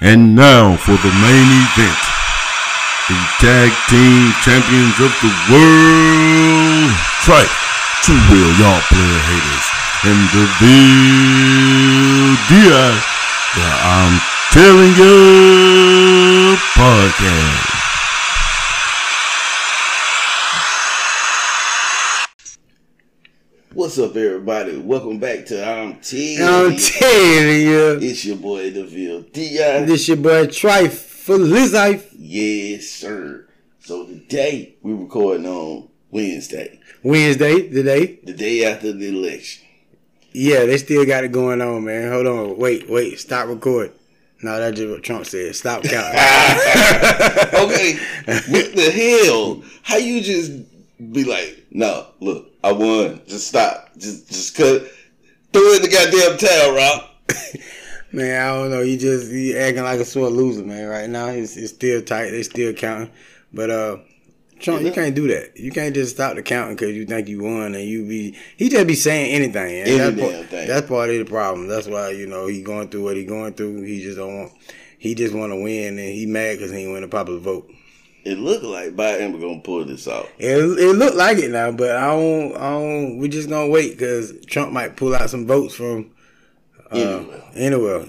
And now for the main event. The tag team champions of the world. Trife, True Will, y'all player haters. And the Diaz. The I'm telling you podcast. What's up, everybody? Welcome back to I'm T. I'm telling you. It's your boy DeVille Diaz. This your boy Trife for Life. Yes, sir. So today we recording on Wednesday, Wednesday the day? the day after the election. Yeah, they still got it going on, man. Hold on. Wait, wait. Stop recording. No, that's just what Trump said. Stop counting. okay, what the hell? How you just be like, no, look, I won. Just stop. Just, just cut. Throw it in the goddamn towel, Rock. man, I don't know. You just he acting like a sore loser, man. Right now, it's, it's still tight. They still counting. But uh, Trump, you can't do that. You can't just stop the counting because you think you won and you be. He just be saying anything. Any that's, damn part, thing. that's part of the problem. That's why you know he going through what he going through. He just don't want. He just want to win, and he mad because he ain't win a popular vote. It looked like Biden was gonna pull this off. It, it looked like it now, but I don't. I don't. We just gonna wait because Trump might pull out some votes from uh, Anyway. anywhere.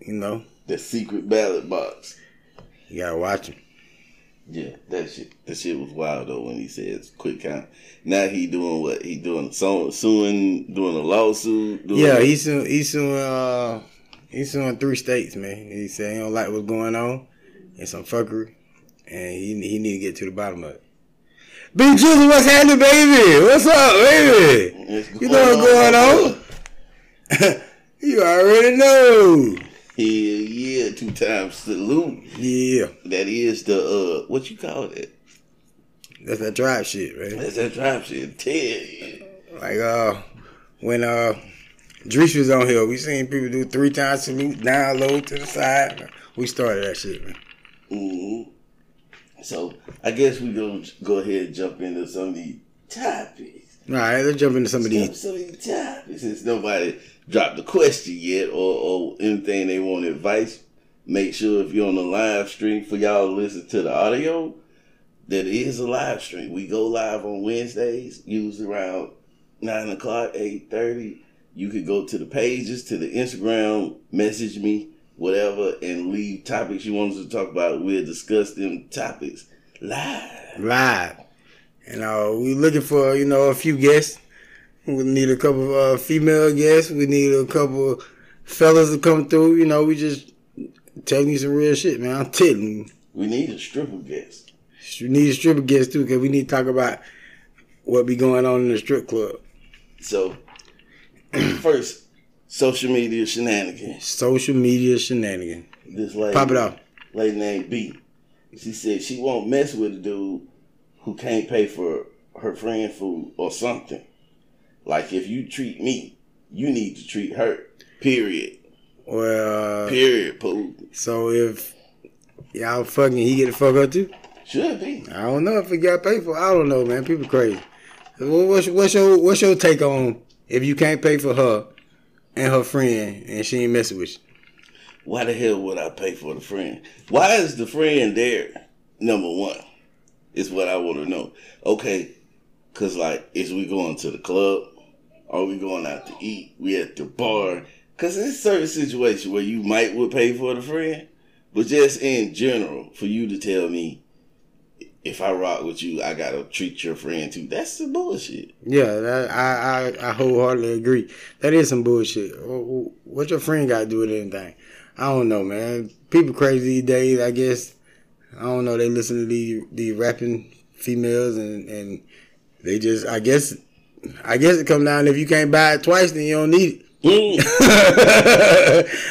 You know, The secret ballot box. you gotta watch him. Yeah, that shit. That shit was wild though when he said quick count. Now he doing what? He doing so, suing, doing a lawsuit. Doing Yeah, he's suing. He's suing. Uh, he's suing three states, man. He said he don't like what's going on. It's some fuckery, and he he need to get to the bottom of it. Big Jizzle, what's happening, baby? What's up, baby? You know what's going on? you already know. Hell yeah, two times salute. Yeah, That is the uh, what you call it? that's that drive shit, man. That's that drive shit. Tell. Like uh, when uh, Drees was on here, we seen people do three times salute, down low to the side. We started that shit, man. hmm So I guess we gonna go ahead and jump into some of these topics. All right, let's jump into some of these. some of these topics. Since nobody dropped the question yet or, or anything they want advice, make sure if you're on the live stream for y'all to listen to the audio, that is a live stream. We go live on Wednesdays, usually around nine o'clock, eight thirty. You could go to the pages, to the Instagram, message me, whatever, and leave topics you want us to talk about. We'll discuss them topics live. live. And uh, we're looking for you know a few guests. We need a couple of uh, female guests. We need a couple of fellas to come through. You know, we just telling you some real shit, man. I'm telling you. We need a stripper guest. We need a stripper guest too, because we need to talk about what be going on in the strip club. So, first, social media shenanigans. Social media shenanigan. This lady, Pop it off. lady named B. She said she won't mess with a dude who can't pay for her friend food or something. Like if you treat me, you need to treat her. Period. Well, Period. Pooh. so if y'all fucking, he get the fuck up too. Should be. I don't know if he got paid for. I don't know, man. People crazy. What's, what's your What's your take on if you can't pay for her and her friend and she ain't messing with you? Why the hell would I pay for the friend? Why is the friend there? Number one is what I want to know. Okay, cause like, is we going to the club? Are we going out to eat? We at the bar? Cause it's certain situation where you might would pay for the friend, but just in general, for you to tell me if I rock with you, I gotta treat your friend too. That's some bullshit. Yeah, that, I, I I wholeheartedly agree. That is some bullshit. Wh- wh- What your friend got to do with anything? I don't know, man. People crazy these days. I guess I don't know. They listen to these these rapping females and and they just I guess I guess it come down if you can't buy it twice, then you don't need it. Mm.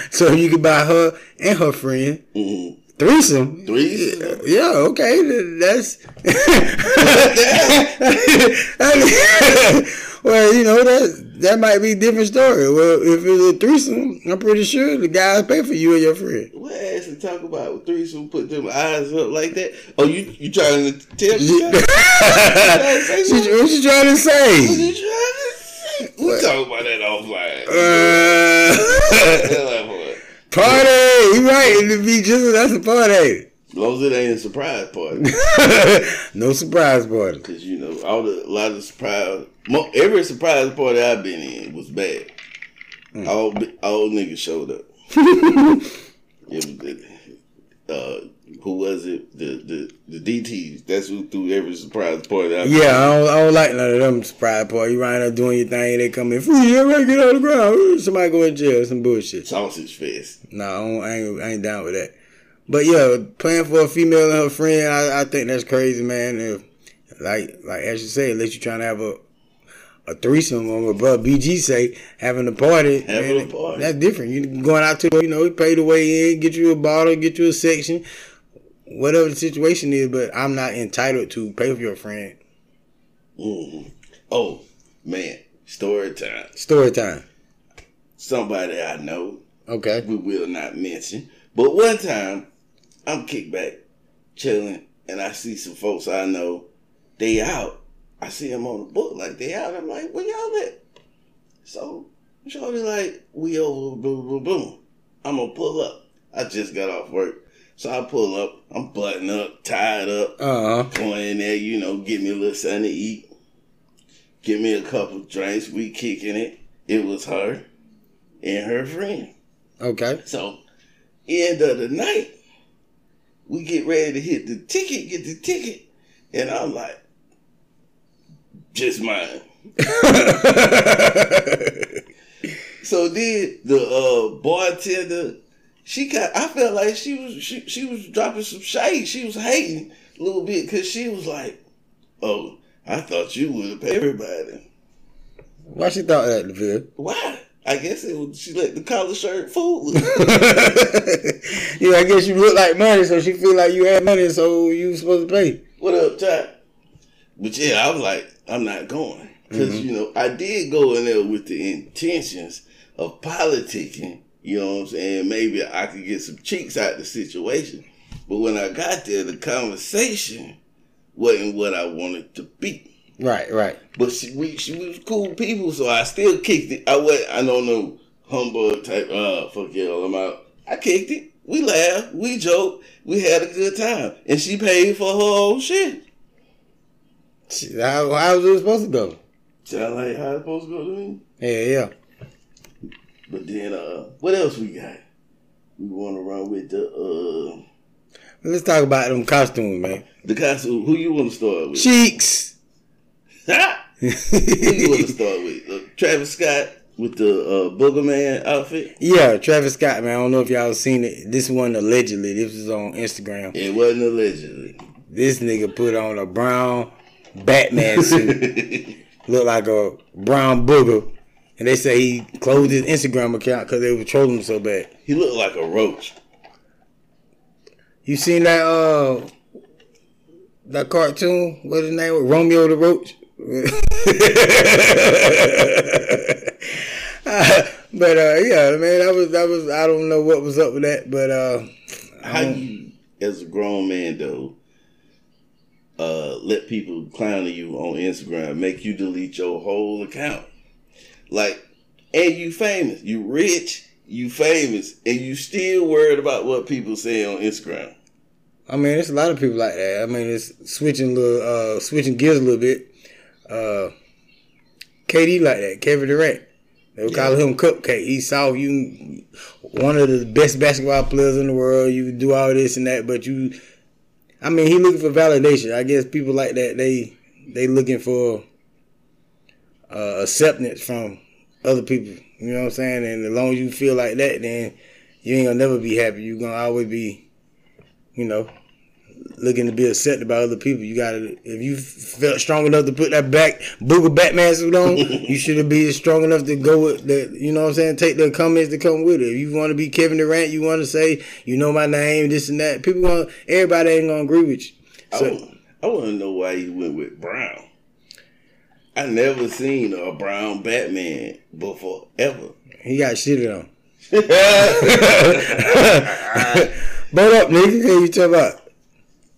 so you can buy her and her friend Mm. Threesome. Threesome? Yeah, okay. th- That's well, you know that that might be a different story. Well, if it's a threesome, I'm pretty sure the guys pay for you and your friend. What ass to talk about with threesome? Put them eyes up like that? Oh, you you trying to tell me? What you trying to say? What you trying to say? We talk about that offline. Uh. Party, you right. It'd be just that's a party. As long as it ain't a surprise party. no surprise party. Because, you know, all the, a lot of surprise, every surprise party I've been in was bad. Hmm. All, all niggas showed up. it was, uh, who was it? The, the, the DTs. That's who threw every surprise party Yeah, I don't, I don't like none of them surprise party. You right up doing your thing, they come in, free, everybody get on the ground. Somebody go in jail, some bullshit. Sausage Fest. No, I, don't, I, ain't, I ain't down with that. But yeah, playing for a female and her friend, I, I think that's crazy, man. If, like like as you say, unless you're trying to have a a threesome, or what BG say, having a party, Having man, a party. that's different. You going out to you know, pay the way in, get you a bottle, get you a section, whatever the situation is. But I'm not entitled to pay for your friend. hmm Oh, man. Story time. Story time. Somebody I know, Okay. we will not mention. But one time, I'm kicked back, chilling, and I see some folks I know. They out. I see them on the book like they out. I'm like, where y'all at? So, Shorty like, we over, boom, boom, boom. I'm gonna pull up. I just got off work. So I pull up. I'm buttoned up, tied up, Uh huh. going in there, you know, get me a little something to eat. Give me a couple drinks. We kicking it. It was her and her friend. Okay. So, end of the night, we get ready to hit the ticket, get the ticket, and I'm like, just mine. So then the uh, bartender, she got. I felt like she was she she was dropping some shade. She was hating a little bit because she was like, "Oh, I thought you would have paid everybody." Why she thought that, Deville? Why? I guess it was she let the collar shirt fool. her. yeah, I guess you look like money, so she feel like you had money, so you was supposed to pay. what up, Ty? But yeah, I was like, I'm not going because mm-hmm. you know I did go in there with the intentions of politicking. You know what I'm saying? Maybe I could get some cheeks out the situation. But when I got there, the conversation wasn't what I wanted to be. Right, right. But she, we, she was cool people, so I still kicked it. I was, I don't know, humbug type. Uh, fuck yeah, I'm out. I kicked it. We laughed, we joked, we had a good time, and she paid for her own shit. Shit, How, how was it supposed to go? Sound like how it's supposed to go to me. Yeah, yeah. But then, uh, what else we got? We want to run with the uh Let's talk about them costumes, man. the costume. Who you want to start with? Cheeks. Who you want to start with? Uh, Travis Scott with the uh, Booger Man outfit. yeah, Travis Scott, man. I don't know if y'all seen it. This one allegedly. This was on Instagram. It wasn't allegedly. This nigga put on a brown Batman suit. Look like a brown booger. And they say he closed his Instagram account because they were trolling him so bad. he looked like a roach. You seen that uh that cartoon? What his name was? Romeo the Roach. but uh yeah, man, that was that was I don't know what was up with that, but uh How you, as a grown man, though, uh, let people clown you on Instagram, make you delete your whole account? Like, and you famous, you rich, you famous, and you still worried about what people say on Instagram. I mean it's a lot of people like that. I mean it's switching a little uh switching gears a little bit. Uh KD like that, Kevin Durant. They would call him Cupcake. He saw you one of the best basketball players in the world. You do all this and that, but you I mean he looking for validation. I guess people like that they they looking for uh, acceptance from other people. You know what I'm saying? And as long as you feel like that, then you ain't gonna never be happy. You're gonna always be, you know, looking to be accepted by other people. You gotta, if you felt strong enough to put that back booger Batman suit on, you should have been strong enough to go with the, you know what I'm saying? Take the comments that come with it. If you want to be Kevin Durant, you want to say, you know my name, this and that. People want, everybody ain't gonna agree with you. I, So, I want to know why you went with Brown. I never seen a brown Batman before ever. he got shitted on. Boat up, nigga. Hey, you talking about?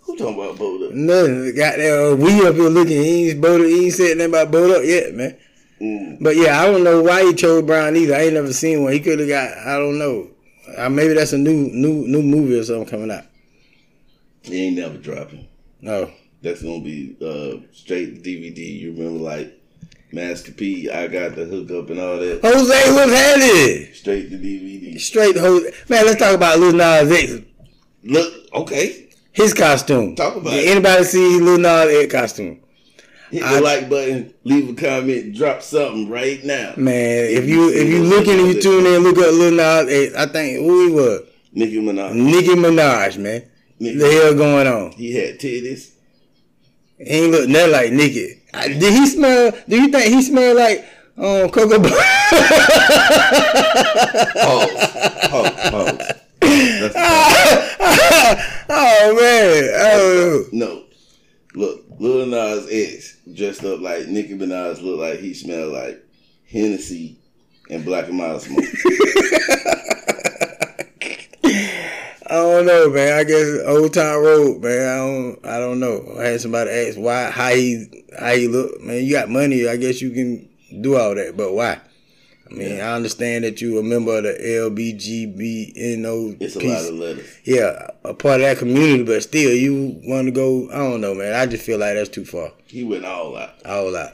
Who talking about Boda? Nothing. Got that uh, we up here looking. He ain't boat. He ain't said nothing about boat up yet, man. Mm. But yeah, I don't know why he chose Brown either. I ain't never seen one. He could have got. I don't know. Uh, maybe that's a new new new movie or something coming out. He ain't never dropping. No. That's gonna be uh, straight DVD. You remember like Master P, I got the hookup and all that. Jose was had it. Straight to DVD. Straight Jose. Man, let's talk about Lil Nas X. Look, okay. His costume. Talk about Did it. anybody see Lil Nas X costume? Hit I- the like button, leave a comment, drop something right now. Man, if you if you looking and you tune in, look up Lil Nas X. I think who he was. Nicki Minaj. Nicki Minaj, man. Nicki. The hell going on? He had titties. He ain't look nothing like. I- Did he smell? Do you think he smell like um Cocoa Butter? Pause. Pause. Pause. Oh man! Oh, No. Look, Lil Nas X dressed up like Nicki Minaj looked like he smelled like Hennessy and Black and Mild smoke. I don't know, man. I guess Old Town Road, man. I don't, I don't know. I had somebody ask why, how he, how he look. Man, you got money. I guess you can do all that, but why? I mean, I understand that you a member of the LBGBNO. It's a piece. lot of letters. yeah, a part of that community, but still, you want to go. I don't know, man. I just feel like that's too far. He went all out. All out.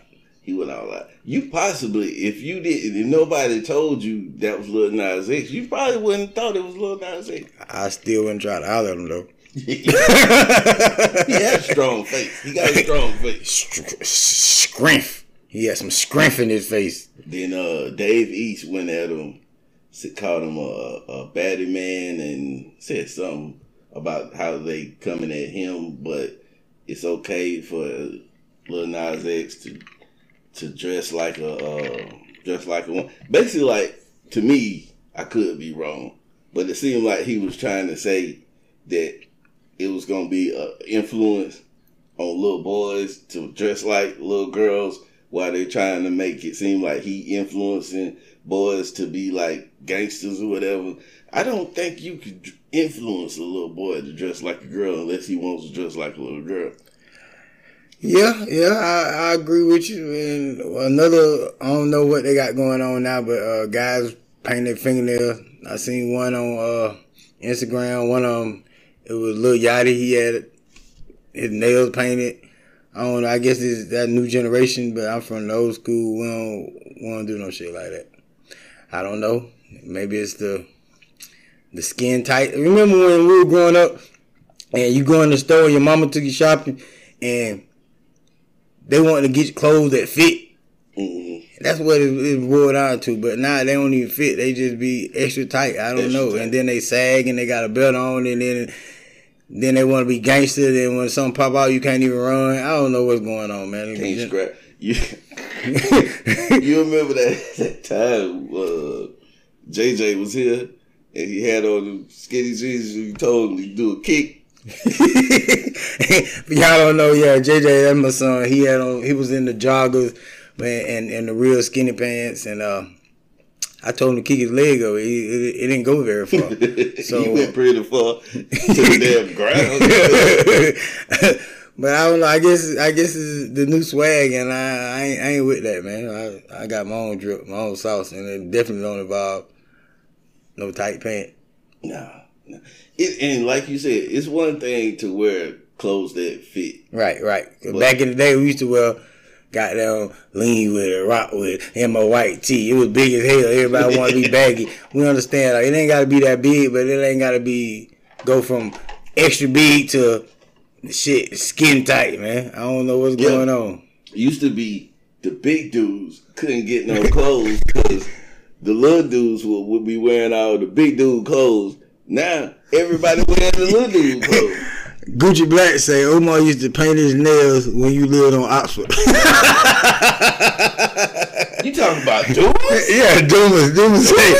He went all out. You possibly, if you didn't, if nobody told you that was Lil Nas X, you probably wouldn't have thought it was Lil Nas X. I still wouldn't try to holler at him though. he had a strong face. He got a strong face. Str- Scrimp. He had some scrimp in his face. Then uh, Dave East went at him, called him a, a baddie man, and said something about how they coming at him, but it's okay for Lil Nas X to to dress like a uh, dress like a one. Basically, like to me, I could be wrong, but it seemed like he was trying to say that it was gonna be an influence on little boys to dress like little girls while they're trying to make it seem like he influencing boys to be like gangsters or whatever. I don't think you could influence a little boy to dress like a girl unless he wants to dress like a little girl. Yeah, yeah, I, I agree with you. And another, I don't know what they got going on now, but uh, guys paint their fingernails. I seen one on uh, Instagram. One of them, it was Lil Yachty. He had his nails painted. I don't know. I guess it's that new generation, but I'm from the old school. We don't, we don't do no shit like that. I don't know. Maybe it's the the skin tight. Remember when we were growing up and you go in the store and your mama took you shopping and they wanted to get clothes that fit. Mm-hmm. That's what it, it boiled down to. But now they don't even fit. They just be extra tight. I don't Extra know. tight. And then they sag and they got a belt on and then then they want to be gangster. Then when something pop out, you can't even run. I don't know what's going on, man. Can't scrap. You, you remember that, that time uh, JJ was here and he had on the skinny jeans and you told him to do a kick. Y'all don't know, yeah. JJ, that's my son. He had on. He was in the joggers, man, and and the real skinny pants. And uh, I told him to kick his leg over. He, it, it didn't go very far. So- he went pretty far to the damn ground. but I don't know. I guess I guess it's the new swag, and I, I, ain't, I ain't with that, man. I, I got my own drip, my own sauce, and it definitely don't involve no tight pant. No, nah. It, and like you said, it's one thing to wear clothes that fit. Right, right. But- back in the day, we used to wear goddamn lean with it, rock with it, and my white tee. It was big as hell. Everybody want to be baggy. We understand. Like, it ain't got to be that big, but it ain't got to be go from extra big to shit skin tight, man. I don't know what's Yeah. going on. It used to be the big dudes couldn't get no clothes because the little dudes would, would be wearing all the big dude clothes. Now everybody wearing the little dude clothes. Gucci Black say Omar used to paint his nails when you lived on Oxford. You talking about dudes? yeah, Dumas. Dumas say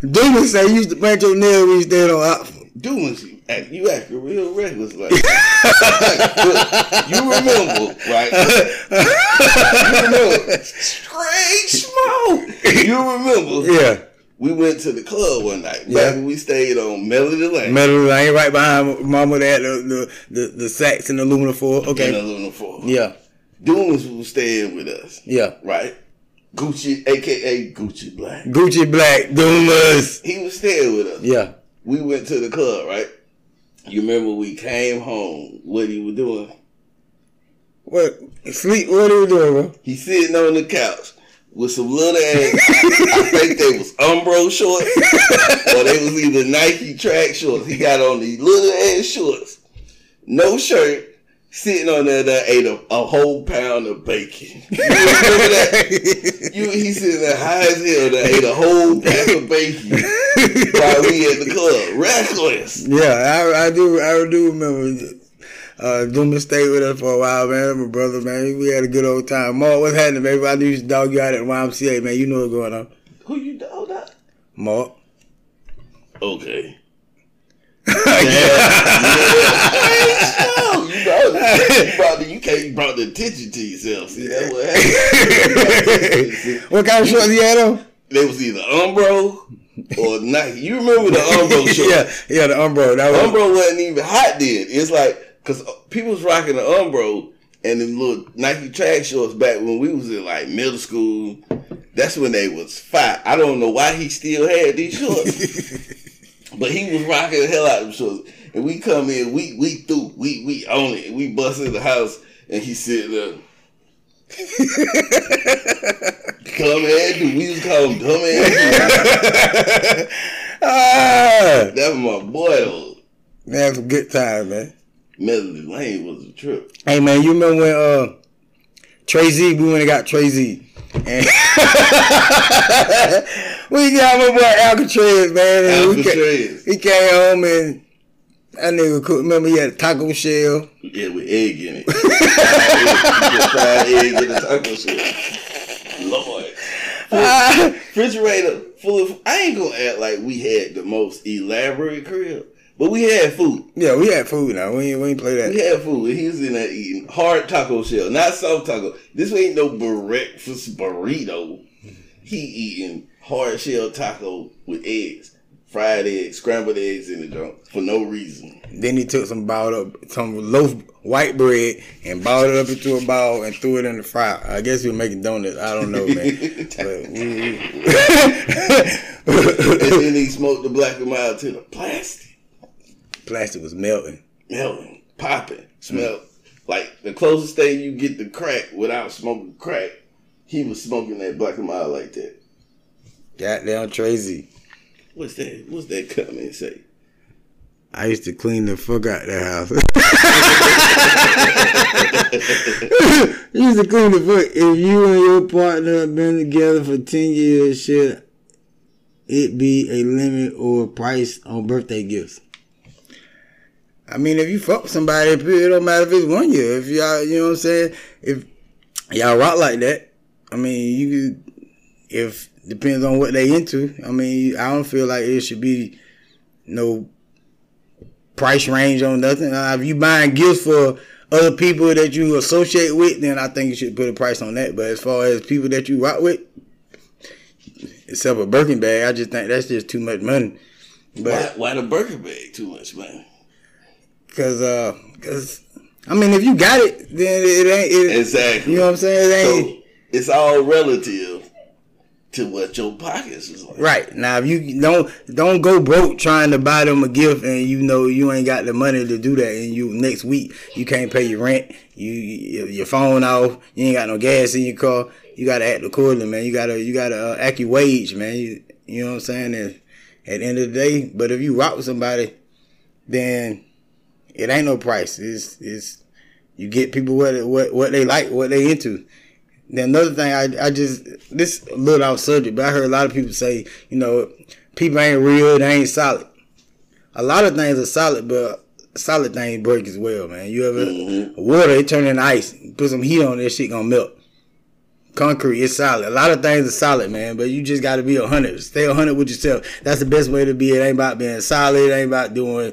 Dumas say you used to paint your nails when you stayed on Oxford. Dudes, you act, you acting real reckless like. you remember, right? You remember straight smoke. You remember? Yeah. We went to the club one night. Yeah. Back when we stayed on Melody Lane. Metal Lane right behind Mama that the the, the, the sax and the aluminum foil. in Okay. Aluminum Four. Yeah. Dunes was staying with us, Yeah. right? Gucci, aka Gucci Black. Gucci Black, Dumas. He was staying with us. Yeah. We went to the club, right? You remember we came home, what he was doing? What? Sleep? What he was doing, bro? He sitting on the couch with some little ass, I think they was Umbro shorts, or they was either Nike track shorts. He got on these little ass shorts, no shirt, sitting on there that ate a, a whole pound of bacon. You remember that? You, he sitting there high as hell that ate a whole pack of bacon while we at the club. Reckless. Yeah, I, I do. I do remember. Uh, Dumas stayed with us for a while, man. My brother, man. We had a good old time. Mark, what's happening, baby? I knew to dog you out at YMCA, man. You know what's going on. Who you dog that? Mark. Okay. Yeah, you know, you brought the, you can't you brought the attention to yourself. See that's what happened. what kind of shorts you had on? They was either Umbro or Nike. You remember the Umbro shorts? yeah, yeah, the Umbro. That was, Umbro wasn't even hot then. It's like because people was rocking the Umbro and them little Nike track shorts back when we was in like middle school. That's when they was fat. I don't know why he still had these shorts, but he was rocking the hell out of them shorts. And we come in, we we through, we we own it. We bust in the house, and he sitting there. Come ahead, dude. We used to call him dumb ass. dude. ah, That was my boy though. man, some good time, man. Melody Lane was a trip. Hey, man, you remember when uh Trey Z, we went and got Trey Z. And we got my boy Alcatraz, man. And Alcatraz. he came home and that nigga could remember he had a taco shell. Yeah, with egg in it. Fried egg in the taco shell. Lord. Ah, Refrigerator full of. I ain't gonna act like we had the most elaborate crib, but we had food. yeah, we had food now. We ain't, we ain't play that. We had food. He was in there eating hard taco shell, not soft taco. This ain't no breakfast burrito. He eating hard shell taco with eggs, fried eggs, scrambled eggs in the junk for no reason. Then he took some balled up, some loaf white bread and balled it up into a ball and threw it in the fryer. I guess he was making donuts. I don't know, man. but we, and then he smoked the black and mild to the plastic. Plastic was melting. melting, popping, mm. smell like the closest thing you get to crack without smoking crack. He was smoking that black and mild like that. Goddamn Tracy. What's that? What's that comment say? I used to clean the fuck out the house. used to clean the fuck. If you and your partner have been together for 10 years, should it be a limit or price on birthday gifts? I mean, if you fuck with somebody, it don't matter if it's one year. If y'all, you know what I'm saying? If y'all rock like that, I mean, you if, depends on what they into. I mean, I don't feel like it should be no price range on nothing. Uh, if you buying gifts for other people that you associate with, then I think you should put a price on that. But as far as people that you rock with, except a Birkin bag, I just think that's just too much money. But why the Birkin bag too much, man? Because, uh, cause I mean, if you got it, then it ain't. It, Exactly. You know what I'm saying? It ain't. So it's all relative to what your pockets is like. Right now, if you don't don't go broke trying to buy them a gift, and you know you ain't got the money to do that, and you next week you can't pay your rent, you your your phone off, you ain't got no gas in your car, you gotta act accordingly, man. You gotta you gotta uh, act your wage, man. You you know what I'm saying? And at the end of the day, but if you rock with somebody, then it ain't no price. It's it's you get people what what what they like, what they into. Then another thing, I I just this a little off subject, but I heard a lot of people say, you know, people ain't real, they ain't solid. A lot of things are solid, but solid things break as well, man. You ever Mhm. water it turn into ice, put some heat on it, shit gonna melt. Concrete is solid. A lot of things are solid, man, but you just gotta be a hundred. Stay a hundred with yourself. That's the best way to be. It ain't about being solid. It ain't about doing.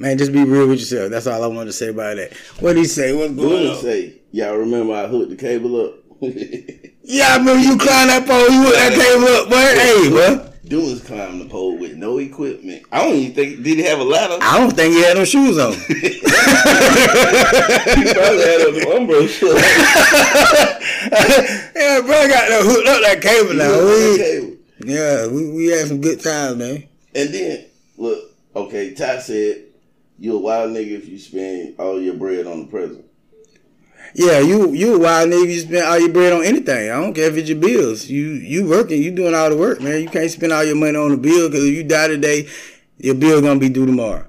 Man, just be real with yourself. That's all I wanted to say about that. What did he say? What's What going did on? it say? Y'all remember I hooked the cable up? Yeah, I remember you climbed that pole. You hooked that cable up, boy. Hey, boy. Dumas climbed the pole with no equipment. I don't even think did he have a ladder. I don't think he had no shoes on. he probably had a the umbrella yeah, bro, I got the hooked up that cable now. We, Okay. yeah, we, we had some good times, man. And then look, okay, Ty said you a wild nigga if you spend all your bread on the present. Yeah, you you a wild nigga. You spend all your bread on anything. I don't care if it's your bills. You you working. You doing all the work, man. You can't spend all your money on the bill because if you die today, your bill gonna be due tomorrow.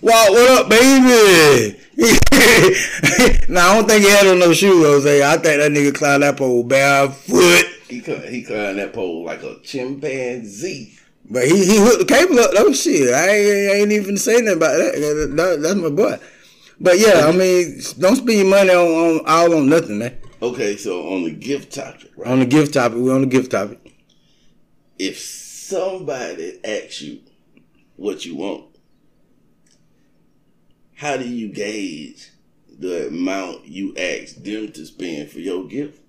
Wow, what up, baby? nah, I don't think he had on no shoes, Jose. I think that nigga climbed that pole barefoot. He cli- he climbed that pole like a chimpanzee. But he, he hooked the cable up. That was shit. I ain't, I ain't even saying nothing about that. That- that- That's my boy. But yeah, I mean, don't spend your money on, on all on nothing, man. Okay, so on the gift topic, right? On the gift topic, we on the gift topic. if somebody asks you what you want, how do you gauge the amount you ask them to spend for your gift?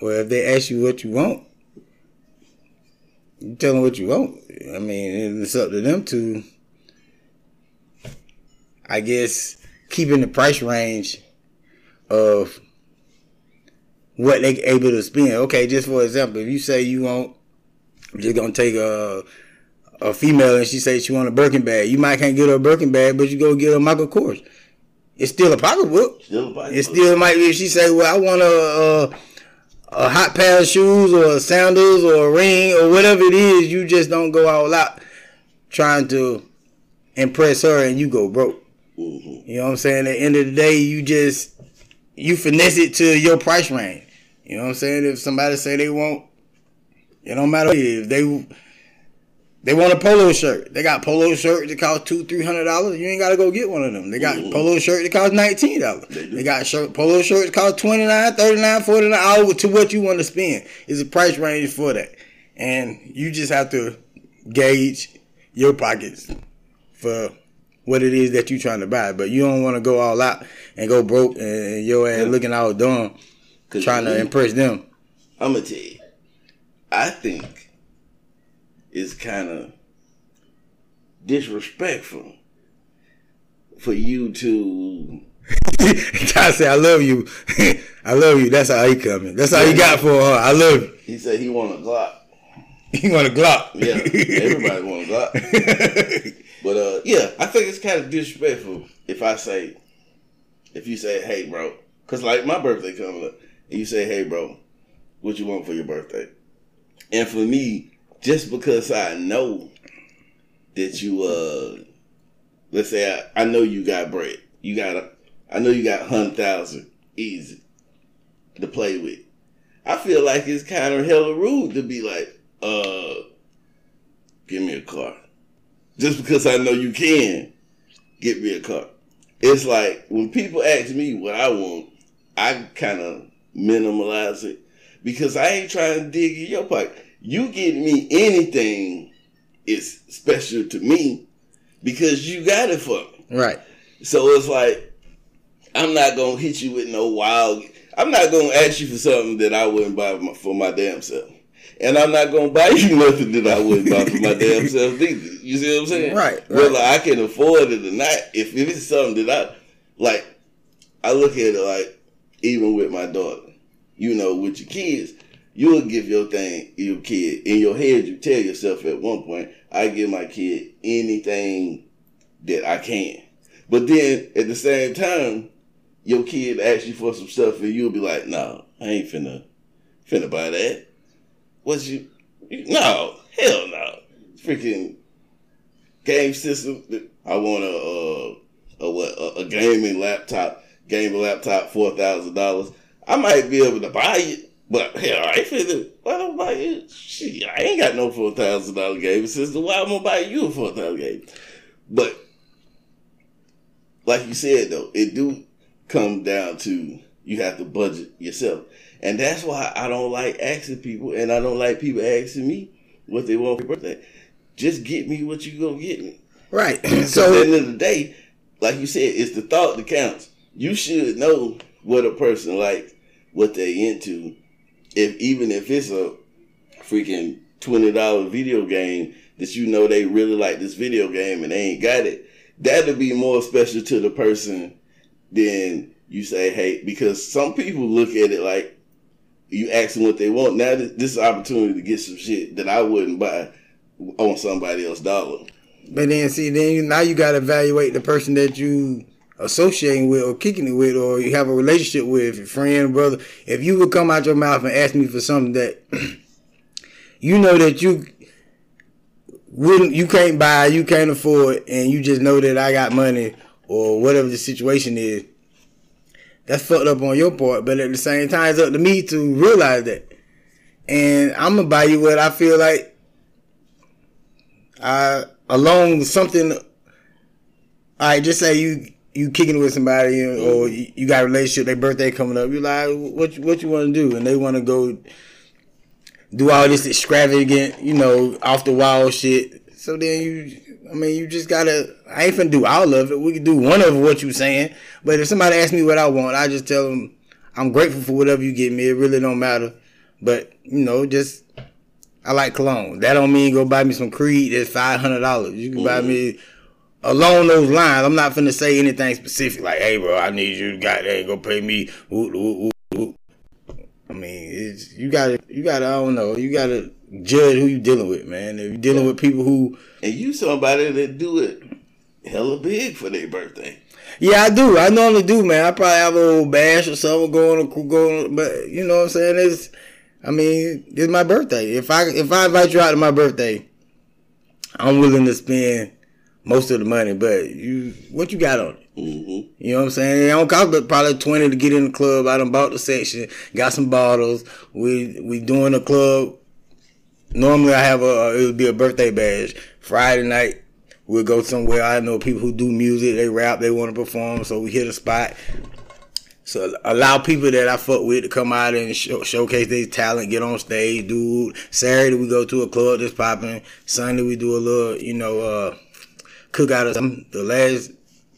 Well, if they ask you what you want, you tell them what you want. I mean, it's up to them to, I guess, keeping the price range of what they able to spend. Okay, just for example, if you say you want, you're just gonna take a a female and she says she want a Birkin bag, you might can't get her a Birkin bag, but you go get her a Michael Kors. It's still a pocketbook. Still a bite. It still might be if she say, "Well, I want a, a a hot pair of shoes or sandals or a ring or whatever it is." You just don't go all out trying to impress her, and you go broke. Mhm. You know what I'm saying? At the end of the day, you just you finesse it to your price range. You know what I'm saying? If somebody say they want, it don't matter if they they want a polo shirt. They got polo shirt that cost two, three hundred dollars. You ain't gotta go get one of them. They got polo shirt that cost nineteen dollars. They. They got shirt polo shirts that cost 29 39 49 all to what you want to spend. Is a price range for that. And you just have to gauge your pockets for what it is that you're trying to buy. But you don't want to go all out and go broke and your ass looking all dumb trying to impress them. I'm gonna tell you, I think it's kind of disrespectful for you to I say I love you. I love you. That's how he coming. That's how he got for her. I love you. He said he want a Glock. He want a Glock. Yeah, everybody want a Glock. But uh, yeah, I think it's kind of disrespectful if I say, if you say, "Hey, bro," because like my birthday coming up, and you say, "Hey, bro, what you want for your birthday?" And for me, just because I know that you, uh, let's say I, I know you got bread, you got a, I know you got hundred thousand easy to play with. I feel like it's kind of hella rude to be like, uh, give me a car. Just because I know you can get me a car. It's like when people ask me what I want, I kind of minimalize it because I ain't trying to dig in your pocket. You get me anything is special to me because you got it for me. Right. So it's like I'm not gonna hit you with no wild. I'm not gonna ask you for something that I wouldn't buy for my damn self, and I'm not gonna buy you nothing that I wouldn't buy for my damn self either. You see what I'm saying? Right, right. Whether I can afford it or not, if, if it's something that I like, I look at it like even with my daughter. You know, with your kids, you'll give your thing your kid in your head. You tell yourself at one point, I give my kid anything that I can. But then at the same time, your kid asks you for some stuff and you'll be like, no, I ain't finna finna buy that. What's you, no, hell no. Freaking game system. I want a a what a, a gaming laptop, gaming laptop, four thousand dollars. I might be able to buy it, but hell, I ain't finna. Why don't buy it? Shit, I ain't got no four thousand dollar gaming system. Why am I gonna buy you a four thousand game? But like you said though, it do come down to you have to budget yourself. And that's why I don't like asking people and I don't like people asking me what they want for their birthday. Just get me what you gonna get me. Right. So at the end of the day, like you said, it's the thought that counts. You should know what a person likes, what they into. If even if it's a freaking twenty dollar video game that you know they really like this video game and they ain't got it, that'll be more special to the person than you say, hey, because some people look at it like you ask them what they want. Now this is opportunity to get some shit that I wouldn't buy on somebody else's dollar. But then see, then now you got to evaluate the person that you associating with or kicking it with or you have a relationship with, your friend, brother. If you would come out your mouth and ask me for something that you know that you wouldn't, you can't buy, you can't afford, and you just know that I got money or whatever the situation is, that's fucked up on your part. But at the same time, it's up to me to realize that. And I'm gonna buy you what I feel like I along something. Right, just say you you kicking with somebody or mm-hmm. you got a relationship, their birthday coming up. You're like, what what you want to do? And they want to go do all this extravagant, you know, off the wall shit. So then you, I mean, you just gotta. I ain't finna do all of it. We can do one of what you saying. But if somebody asks me what I want, I just tell them I'm grateful for whatever you give me. It really don't matter. But you know, just I like cologne. That don't mean go buy me some Creed that's five hundred dollars. You can buy mm-hmm. me along those lines. I'm not finna say anything specific like, "Hey, bro, I need you to goddamn go pay me." I mean, it's you gotta, you gotta, I don't know, you gotta judge who you dealing with, man. If you're dealing with people who, and you somebody that do it hella big for their birthday. Yeah, I do. I normally do, man. I probably have a little bash or something going, going, but you know what I'm saying? It's, I mean, it's my birthday. If I if I invite you out to my birthday, I'm willing to spend most of the money. But you, what you got on it? Mm-hmm. You know what I'm saying? It don't cost but probably twenty to get in the club. I done bought the section, got some bottles. We we doing the club. Normally, I have a it would be a birthday bash. Friday night, we'll go somewhere. I know people who do music. They rap. They want to perform. So we hit a spot. So allow people that I fuck with to come out and show, showcase their talent, get on stage, dude. Saturday we go to a club that's popping. Sunday we do a little, you know, uh, cookout or something. The last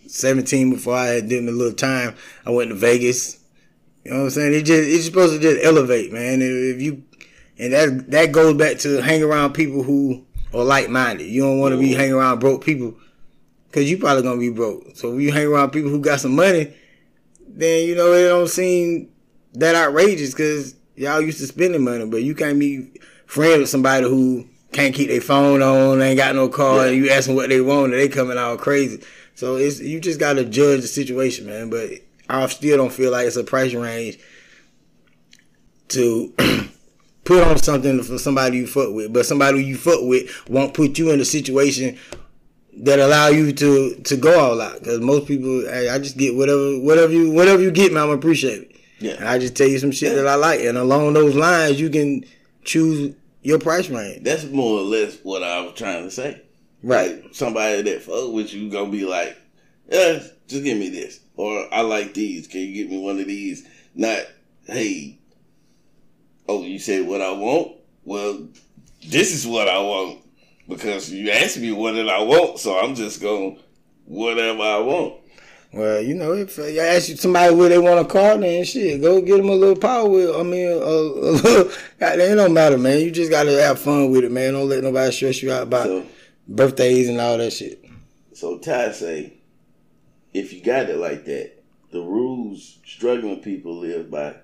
17 before I had done a little time, I went to Vegas. You know what I'm saying? It just it's supposed to just elevate, man. If you and that that goes back to hang around people who are like minded. You don't want to be hanging around broke people because you probably gonna be broke. So if you hang around people who got some money then you know it don't seem that outrageous because y'all used to spending money, but you can't be friends with somebody who can't keep their phone on, ain't got no car, yeah. and you ask them what they want, and they coming out crazy. So it's you just gotta judge the situation, man. But I still don't feel like it's a price range to put on something for somebody you fuck with, but somebody you fuck with won't put you in a situation that allow you to to go all out. Because most people, hey, I just get whatever whatever you whatever you get, man, I'm appreciate it. Yeah. And I just tell you some shit yeah. that I like, and along those lines, you can choose your price range. That's more or less what I was trying to say. Right. Like somebody that fuck with you gonna be like, yeah, just give me this, or I like these. Can you get me one of these? Not, hey, oh, you said what I want. Well, this is what I want because you asked me what did I want, so I'm just going whatever I want. Well, you know, if I ask you somebody where they want a car, then shit, go get them a little power wheel. I mean, a, a little. it don't matter, man. You just gotta have fun with it, man. Don't let nobody stress you out about so, birthdays and all that shit. So Ty say, if you got it like that, the rules struggling people live by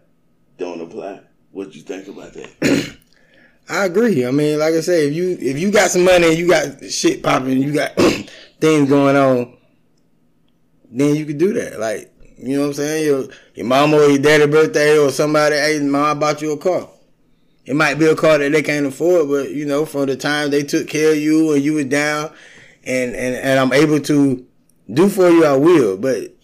don't apply. What you think about that? I agree. I mean, like I say, if you if you got some money and you got shit popping, you got things going on, then you could do that. Like, you know what I'm saying? Your your mom or your daddy birthday or somebody, hey, mom, I bought you a car. It might be a car that they can't afford, but you know, from the time they took care of you and you were down, and and and I'm able to do for you, I will. But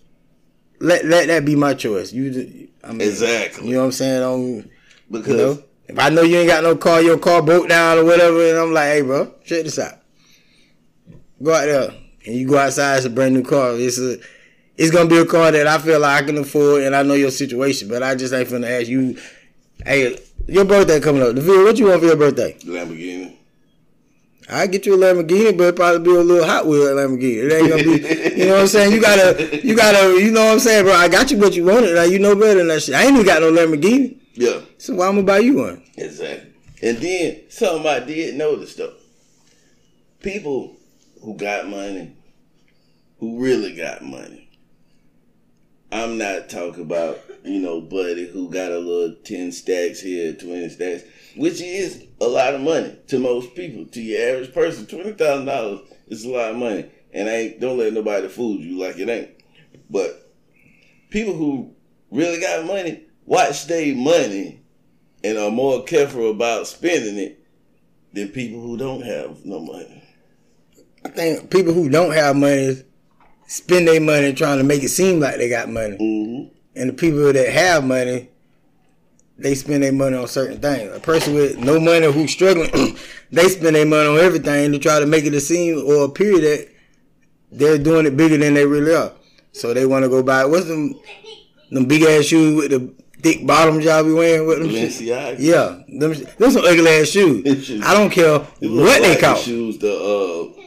let let that be my choice. You, I mean, exactly. You know what I'm saying? On because. You know, if I know you ain't got no car, your car broke down or whatever, and I'm like, hey, bro, check this out. Go out there and you go outside. It's a brand new car. It's a, it's gonna be a car that I feel like I can afford, and I know your situation. But I just ain't finna ask you, hey, your birthday coming up. Devere, what you want for your birthday? Lamborghini. I get you a Lamborghini, but it probably be a little Hot Wheel Lamborghini. It ain't gonna be, you know what I'm saying? You gotta, you gotta, you know what I'm saying, bro? I got you what you wanted. Now you know better than that shit. I ain't even got no Lamborghini. Yeah. So why I'm gonna buy you one? Exactly. And then something I did notice though. People who got money, who really got money. I'm not talking about, you know, buddy who got a little 10 stacks here, 20 stacks, which is a lot of money to most people. To your average person, $20,000 is a lot of money. And I ain't, don't let nobody fool you like it ain't. But people who really got money, watch their money and are more careful about spending it than people who don't have no money. I think people who don't have money spend their money trying to make it seem like they got money. Mm-hmm. And the people that have money, they spend their money on certain things. A person with no money who's struggling, they spend their money on everything to try to make it a seem or appear that they're doing it bigger than they really are. So they want to go buy what's them them big ass shoes with the thick bottoms y'all be wearing with them. Balenciaga. Yeah, them, them some ugly ass shoes. I don't care what they the. Shoes, the uh,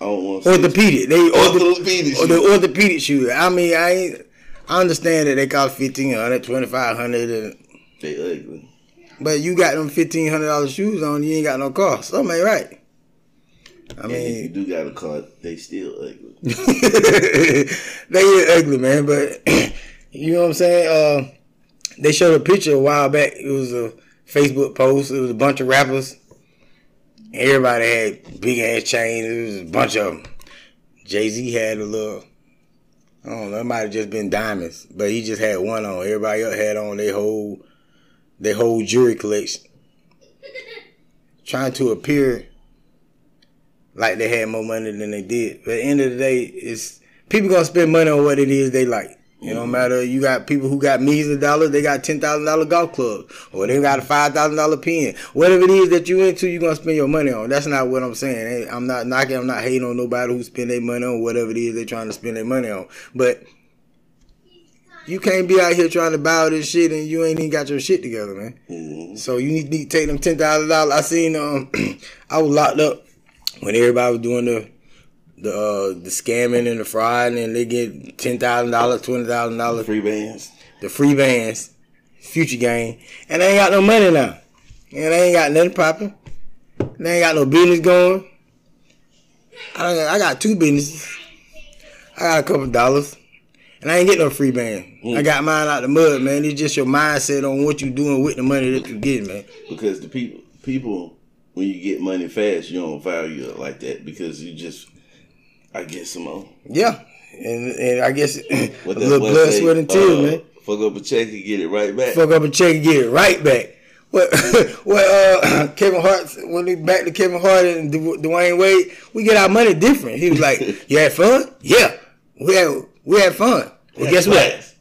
I don't want Orthopedic. They ortho, Orthopedic or the orthopedic shoes. I mean, I ain't, I understand that they cost fifteen hundred, twenty five hundred, They ugly. but you got them fifteen hundred dollar shoes on, you ain't got no car. Something ain't right. I And if you do got a car, they still ugly. they is ugly, man. But you know what I'm saying? Uh, they showed a picture a while back. It was a Facebook post. It was a bunch of rappers. Everybody had big ass chains. It was a bunch of them. Jay Z had a little. I don't know. It might have just been diamonds, but he just had one on. Everybody else had on their whole, their whole jewelry collection, trying to appear like they had more money than they did. But at the end of the day, it's people gonna spend money on what it is they like. It don't matter. You got people who got millions of dollars. They got ten thousand dollar golf clubs, or they got a five thousand dollar pen. Whatever it is that you into, you gonna spend your money on. That's not what I'm saying. I'm not knocking. I'm not hating on nobody who spend their money on whatever it is they're trying to spend their money on. But you can't be out here trying to buy all this shit and you ain't even got your shit together, man. Mhm. So you need, need to take them ten thousand dollars. I seen um, I was locked up when everybody was doing the the uh, the scamming and the fraud, and they get ten thousand dollars, twenty thousand dollars, Free bands. the free bands, future game, and they ain't got no money now, and they ain't got nothing popping. They ain't got no business going. I I got two businesses. I got a couple dollars. And I ain't get no free band. Mm. I got mine out the mud, man. It's just your mindset on what you doing with the money that you get, man. Because the people, people, when you get money fast, you don't value it like that because you just, I get some more. Yeah, and and I guess a little blood, sweat, and tears, uh, man. Fuck up a check and get it right back. Fuck up a check and get it right back. What? What? Uh, Kevin Hart when he back to Kevin Hart and Du- Dwyane Wade, we get our money different. He was like, "You had fun? Yeah, we had we had fun. Well, guess what?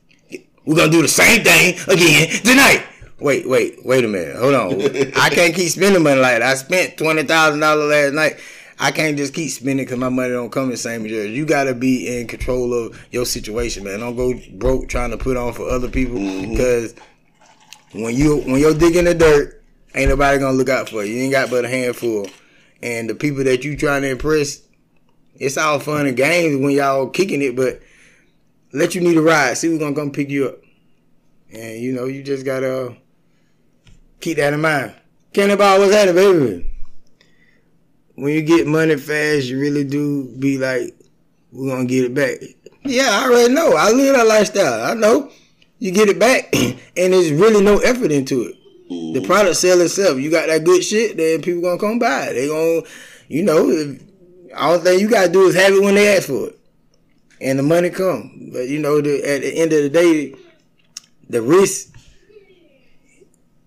We're gonna do the same thing again tonight." Wait, wait, wait a minute. Hold on. I can't keep spending money like that. I spent twenty thousand dollars last night. I can't just keep spending because my money don't come the same as yours. You gotta be in control of your situation, man. Don't go broke trying to put on for other people mm-hmm. because when you when you're digging the dirt, ain't nobody gonna look out for you. You ain't got but a handful, and the people that you trying to impress, it's all fun and games when y'all kicking it, but let you need a ride. See who's gonna come pick you up, and you know you just gotta keep that in mind. Kenny Ball, what's happening, baby? When you get money fast, you really do be like, we're gonna get it back. Yeah, I already know. I live that lifestyle. I know. You get it back, and there's really no effort into it. The product sell itself. You got that good shit, then people gonna come buy it. They gonna, you know, if, all thing you gotta do is have it when they ask for it, and the money come. But you know, the, at the end of the day, the risk.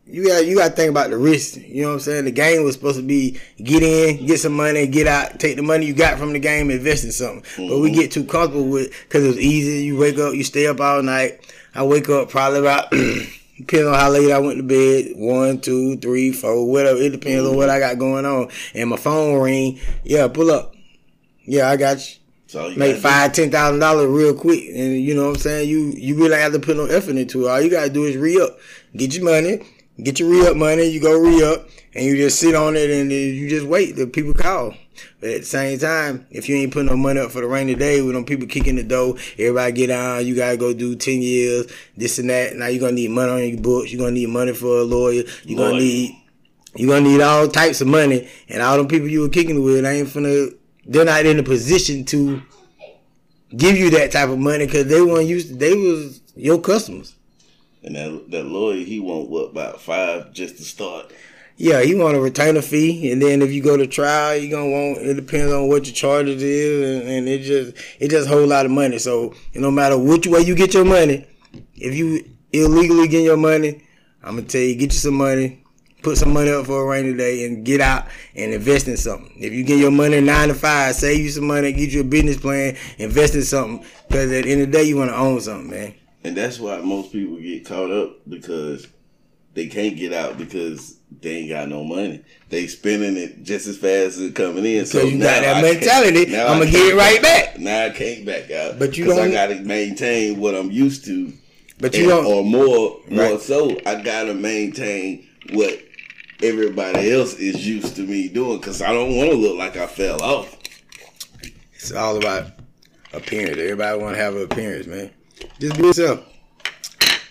You got you got to think about the risk. You know what I'm saying? The game was supposed to be get in, get some money, get out, take the money you got from the game, invest in something. But we get too comfortable with because it's easy. You wake up, you stay up all night. I wake up probably about depends on how late I went to bed. One, two, three, four, whatever. It depends on what I got going on. And my phone ring. Yeah, pull up. Yeah, I got you. So you Make five, ten thousand dollars real quick, and you know what I'm saying. You you really have to put no effort into it. All you gotta do is re up, get your money, get your re up money. You go re up, and you just sit on it, and you just wait. The people call. But at the same time, if you ain't putting no money up for the rainy day, with them people kicking the door, everybody get on. You gotta go do ten years, this and that. Now you're gonna need money on your books. You're gonna need money for a lawyer. You're gonna need you're gonna need all types of money, and all them people you were kicking with ain't finna. They're not in a position to give you that type of money because they weren't used. To, they was your customers. And that that lawyer, he want what about five just to start. Yeah, he want a retainer fee, and then if you go to trial, you gonna want. It depends on what your charges is, and, and it just it just whole lot of money. So no matter which way you get your money, if you illegally get your money, I'm gonna tell you get you some money, put some money up for a rainy day, and get out and invest in something. If you get your money nine to five, save you some money, get you a business plan, invest in something. Because at the end of the day, you want to own something, man. And that's why most people get caught up because they can't get out because they ain't got no money. They spending it just as fast as it coming in. So you got that I mentality. now I'm gonna get it right back. Now I can't back out. But you don't- I got to maintain what I'm used to. But you and- don't. or more, more Right. so, I gotta maintain what everybody else is used to me doing because I don't want to look like I fell off. It's all about appearance. Everybody want to have an appearance, man. Just be yourself.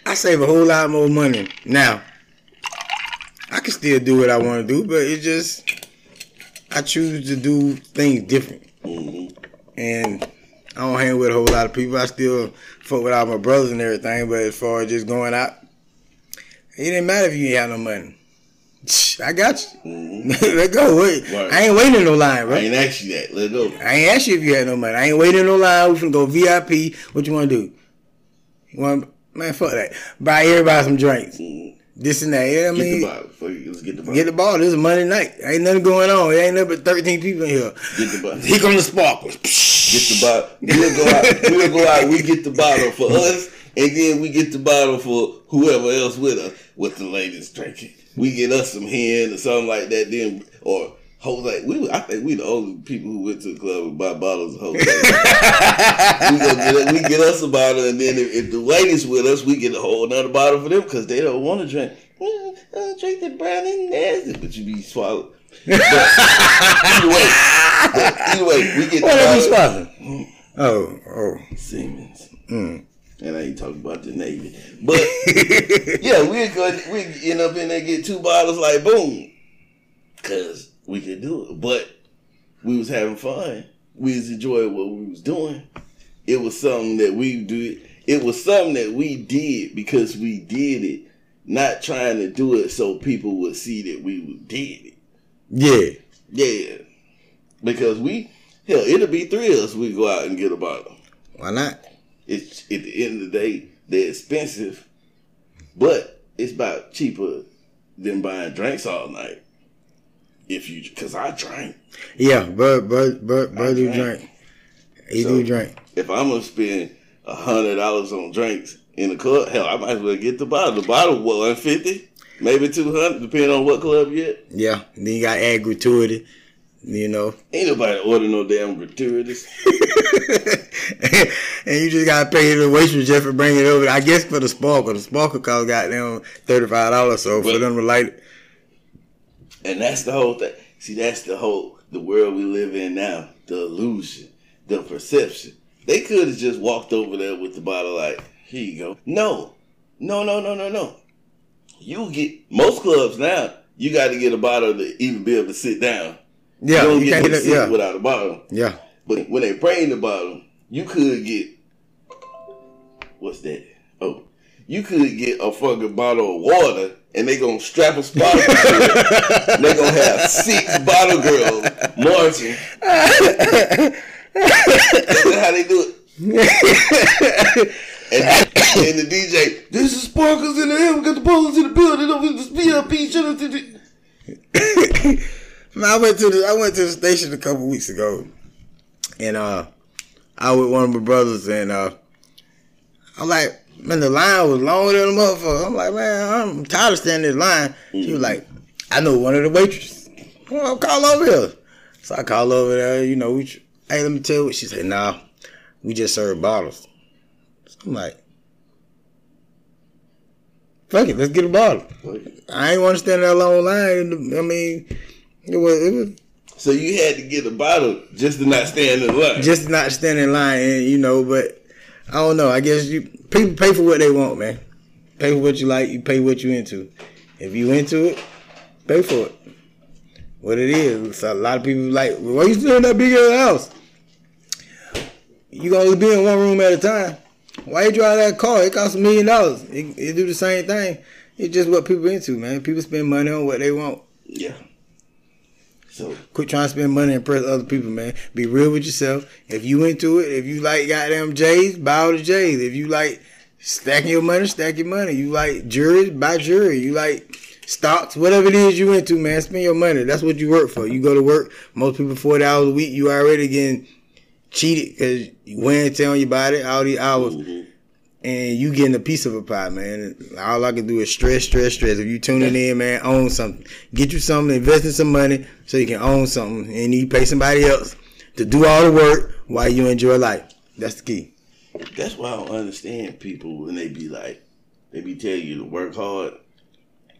I save a whole lot more money now. I can still do what I want to do, but it just I choose to do things different. hmm And I don't hang with a whole lot of people. I still fuck with all my brothers and everything, but as far as just going out, it didn't matter if you ain't have no money. I got you. hmm Let go. Wait. Right. I ain't waiting in no line, bro. I ain't asked you that. Let go. I ain't asked you if you had no money. I ain't waiting in no line. We finna go VIP. What you wanna do? Want man, fuck that. Buy everybody some drinks. This and that. Yeah, I mean, Get the mean bottle. Fuck it, Let's get the bottle. get the ball. This is Monday night. Ain't nothing going on. There ain't nothing but thirteen people in here. Get the bottle. Here come the sparkles. Get the bottle. We'll go out. We'll go out. We get the bottle for us, and then we get the bottle for whoever else with us. What the ladies drinking. We get us some hen or something like that. Then or Jose. We I think we the only people who went to the club and buy bottles of Jose. we, get, we get us a bottle, and then if, if the ladies with us, we get a whole another bottle for them because they don't want to drink. Uh, drink the brown and nasty, but you be swallowed. But either way, but either way, we get What are we bottle. swapping? Oh, oh. Siemens. Mm. And I ain't talking about the Navy. But yeah, we we end up in there get two bottles like boom. Cause we could do it. But we was having fun. We was enjoying what we was doing. It was something that we do it was something that we did because we did it, not trying to do it so people would see that we did it. Yeah. Yeah. Because we hell, it'll be three of us we go out and get a bottle. Why not? it's at the end of the day they're expensive, but it's about cheaper than buying drinks all night. If you, cause I drink. Yeah, but but but but do drink. He So- do drink. If I'm gonna spend a hundred dollars on drinks in the club, hell, I might as well get the bottle. The bottle what one fifty, maybe two hundred, depending on what club you at. Yeah. Then you got add gratuity. You know. Ain't nobody order no damn gratuitous. and you just gotta pay the waitress just for bringing it over. I guess for the sparkle, the sparkle cost goddamn thirty five dollars. So for But- them to light it, And that's the whole thing. See, that's the whole the world we live in now. The illusion, the perception. They could have just walked over there with the bottle, like, here you go. No, no, no, no, no, no. You get most clubs now. You got to get a bottle to even be able to sit down. yeah, you don't you get can't to sit Yeah, without a bottle. yeah. But when they bring the bottle, you could get what's that? Oh, you could get a fucking bottle of water, and they gonna strap a spot. they gonna have six bottle girls marching. That's how they do it. And, and the DJ, this is sparkles in the air. We got the ballers in the building. Over this VIP. Shut up. the-" Man, I went to the I went to the station a couple weeks ago, and uh, I with one of my brothers, and uh, I'm like, man, the line was longer than a motherfucker. I'm like, man, I'm tired of standing in this line. She was mm. like, I know one of the waitresses. Well, call over here. So I call over there. You know, we, hey, let me tell you what she said. Nah, we just serve bottles. So I'm like, fuck it, let's get a bottle. I ain't want to stand in that long line. I mean, it was it was So you had to get a bottle just to not stand in line. just not stand in line, and you know. But I don't know. I guess you people pay for what they want, man. Pay for what you like. You pay what you into. If you into it, pay for it. What it is. So a lot of people like, why you still in that big ass house? You gonna be in one room at a time. Why you drive that car? It costs a million dollars. It, it do the same thing. It's just what people into, man. People spend money on what they want. Yeah. So Quit trying to spend money and impress other people, man. Be real with yourself. If you into it, if you like goddamn J's, buy all the J's. If you like stacking your money, stack your money. You like jury, buy jury. You like stocks, whatever it is you into, man. Spend your money. That's what you work for. You go to work. Most people forty hours a week. You already getting cheated because you wear and tear on your body all these hours. mhm. And you getting a piece of a pie, man. All I can do is stress, stress, stress. If you tuning in, man, own something. Get you something, invest in some money so you can own something. And you pay somebody else to do all the work while you enjoy life. That's the key. that's why I don't understand people when they be like, they be telling you to work hard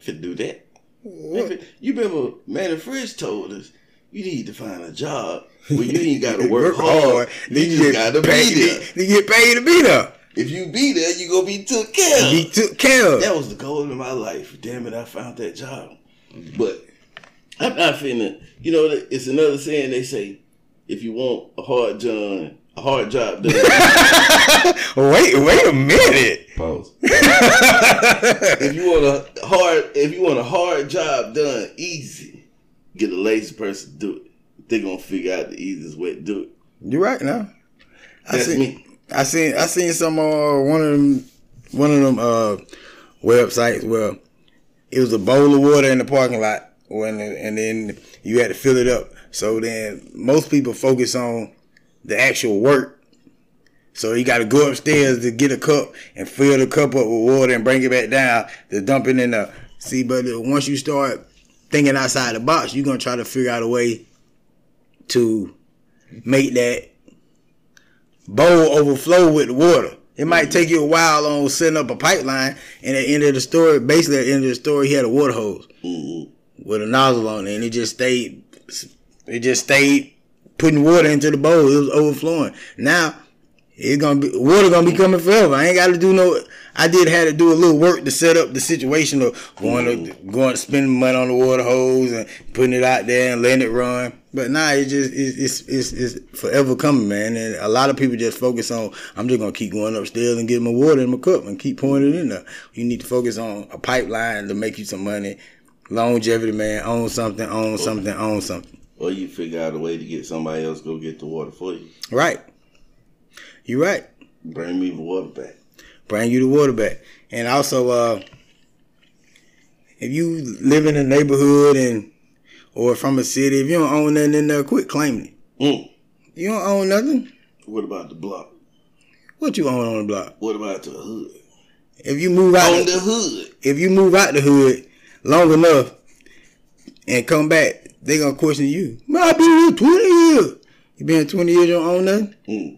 to do that. Maybe- You remember, man, Fridge told us you need to find a job where you ain't got to work, hard. Then You just got to paid. be there. You get paid to be there. If you be there, you gonna be took care of. Be took care of. That was the goal of my life. Damn it, I found that job. But I'm not finna. You know, it's another saying they say: if you want a hard job, a hard job done, wait, wait a minute. Pause. if you want a hard, if you want a hard job done easy, get a lazy person to do it. They're gonna figure out the easiest way to do it. You're right now. I That's me. I seen I seen some uh, one of them one of them uh, websites where it was a bowl of water in the parking lot when and then you had to fill it up. So then most people focus on the actual work. So you got to go upstairs to get a cup and fill the cup up with water and bring it back down to dump it in the see. But once you start thinking outside the box, you're gonna try to figure out a way to make that bowl overflow with water. It might take you a while on setting up a pipeline, and at the end of the story, basically at the end of the story, he had a water hose Mhm. with a nozzle on it, and it just stayed. It just stayed putting water into the bowl. It was overflowing. Now it's gonna be water gonna be coming forever. I ain't got to do no. I did have to do a little work to set up the situation of going to going to spending money on the water hose and putting it out there and letting it run. But nah, it just it's it's it's, it's forever coming, man. And a lot of people just focus on I'm just gonna keep going upstairs and getting my water in my cup and keep pouring it in there. You need to focus on a pipeline to make you some money. Longevity, man. Own something, own something, own something. Or you figure out a way to get somebody else go get the water for you. Right. You right. Bring me the water back. Bring you the water back. And also, uh, if you live in a neighborhood and or from a city, if you don't own nothing in there, quit claiming it. Mm. You don't own nothing. What about the block? What you own on the block? What about the hood? If you move out, On the hood. if you move out the hood long enough and come back, they gonna question you. Man, I been here twenty years. You been twenty years, you don't own nothing. Mm.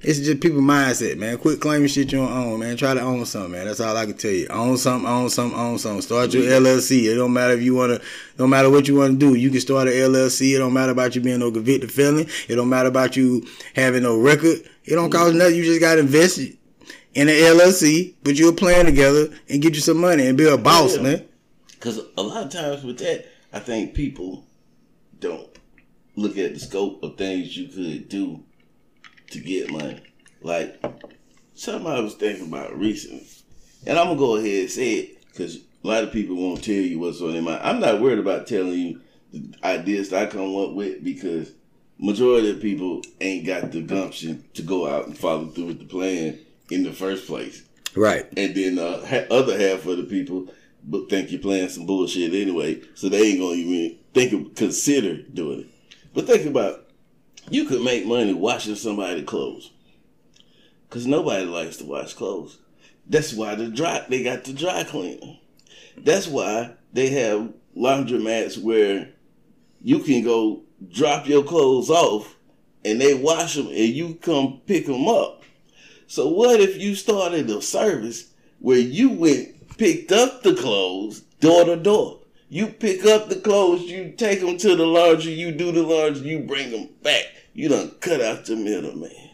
It's just people mindset, man. Quit claiming shit you don't own, man. Try to own something, man. That's all I can tell you. Own something, own something, own something. Start your LLC. It don't matter if you wanna, no matter what you wanna do. You can start an LLC. It don't matter about you being no convicted felon. It don't matter about you having no record. It don't cost nothing. You just gotta invest it in an LLC, put you a plan together, and get you some money and be a boss, Yeah. man. Because a lot of times with that, I think people don't look at the scope of things you could do to get money. Like something I was thinking about recently, and I'm gonna go ahead and say it because a lot of people won't tell you what's on their mind. I'm not worried about telling you the ideas that I come up with because majority of people ain't got the gumption to go out and follow through with the plan in the first place Right. and then uh, other half of the people but think you're playing some bullshit anyway, so they ain't gonna even think of consider doing it. But think about you could make money washing somebody clothes, cause nobody likes to wash clothes. That's why the dry they got the dry cleaner. That's why they have laundromats where you can go drop your clothes off and they wash them and you come pick them up. So what if you started a service where you went picked up the clothes door to door? You pick up the clothes, you take them to the laundry, you do the laundry, you bring them back. You done cut out the middleman.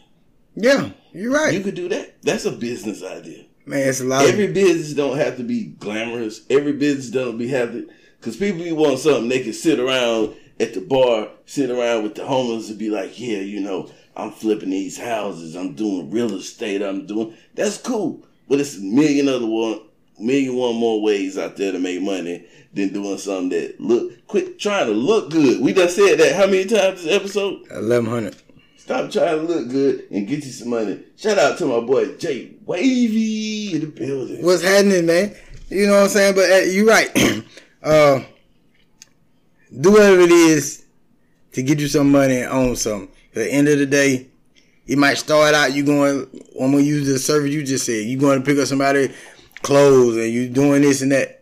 Yeah, you're right. You could do that. That's a business idea. man, it's a lot Every of business don't have to be glamorous. Every business don't be have to Cause people be want something they can sit around at the bar, sit around with the homeless and be like, yeah, you know, I'm flipping these houses, I'm doing real estate, I'm doing that's cool. But it's a million other one million one more ways out there to make money than doing something that look quit trying to look good. We just said that how many times this episode? Eleven hundred. Stop trying to look good and get you some money. Shout out to my boy Jay Wavy in the building. What's happening, man? You know what I'm saying? But uh, you're right. uh, do whatever it is to get you some money and own something. At the end of the day, you might start out you going. I'm gonna use the service you just said. You going to pick up somebody clothes and you doing this and that.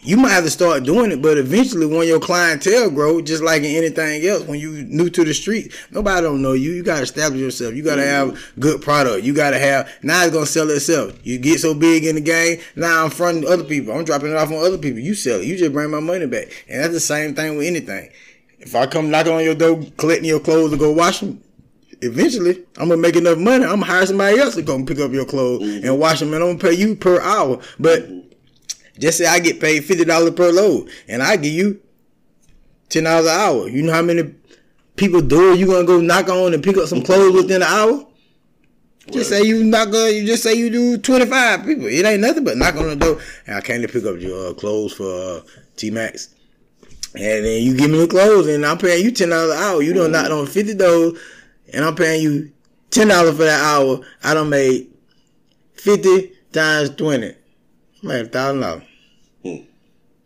You might have to start doing it, but eventually, when your clientele grow, just like in anything else, when you new to the street, nobody don't know you. You gotta establish yourself. You gotta have mm-hmm. good product. You gotta have. Now it's gonna sell itself. You get so big in the game. Now I'm fronting other people. I'm dropping it off on other people. You sell it. You just bring my money back, and that's the same thing with anything. If I come knocking on your door, collecting your clothes to go wash them, eventually I'm gonna make enough money. I'm gonna hire somebody else to come pick up your clothes Mm-hmm. and wash them, and I'm gonna pay you per hour. But just say I get paid fifty dollars per load, and I give you ten dollars an hour. You know how many people door you gonna go knock on and pick up some clothes within an hour? Just say you knock on, you just say you do twenty five people. It ain't nothing but knock on the door. And I came to pick up your uh, clothes for uh, T Max. And then you give me the clothes, and I'm paying you ten dollars an hour. You don't knock on fifty dollars, and I'm paying you ten dollars for that hour. I don't made fifty times twenty. I made a thousand dollars. Hmm.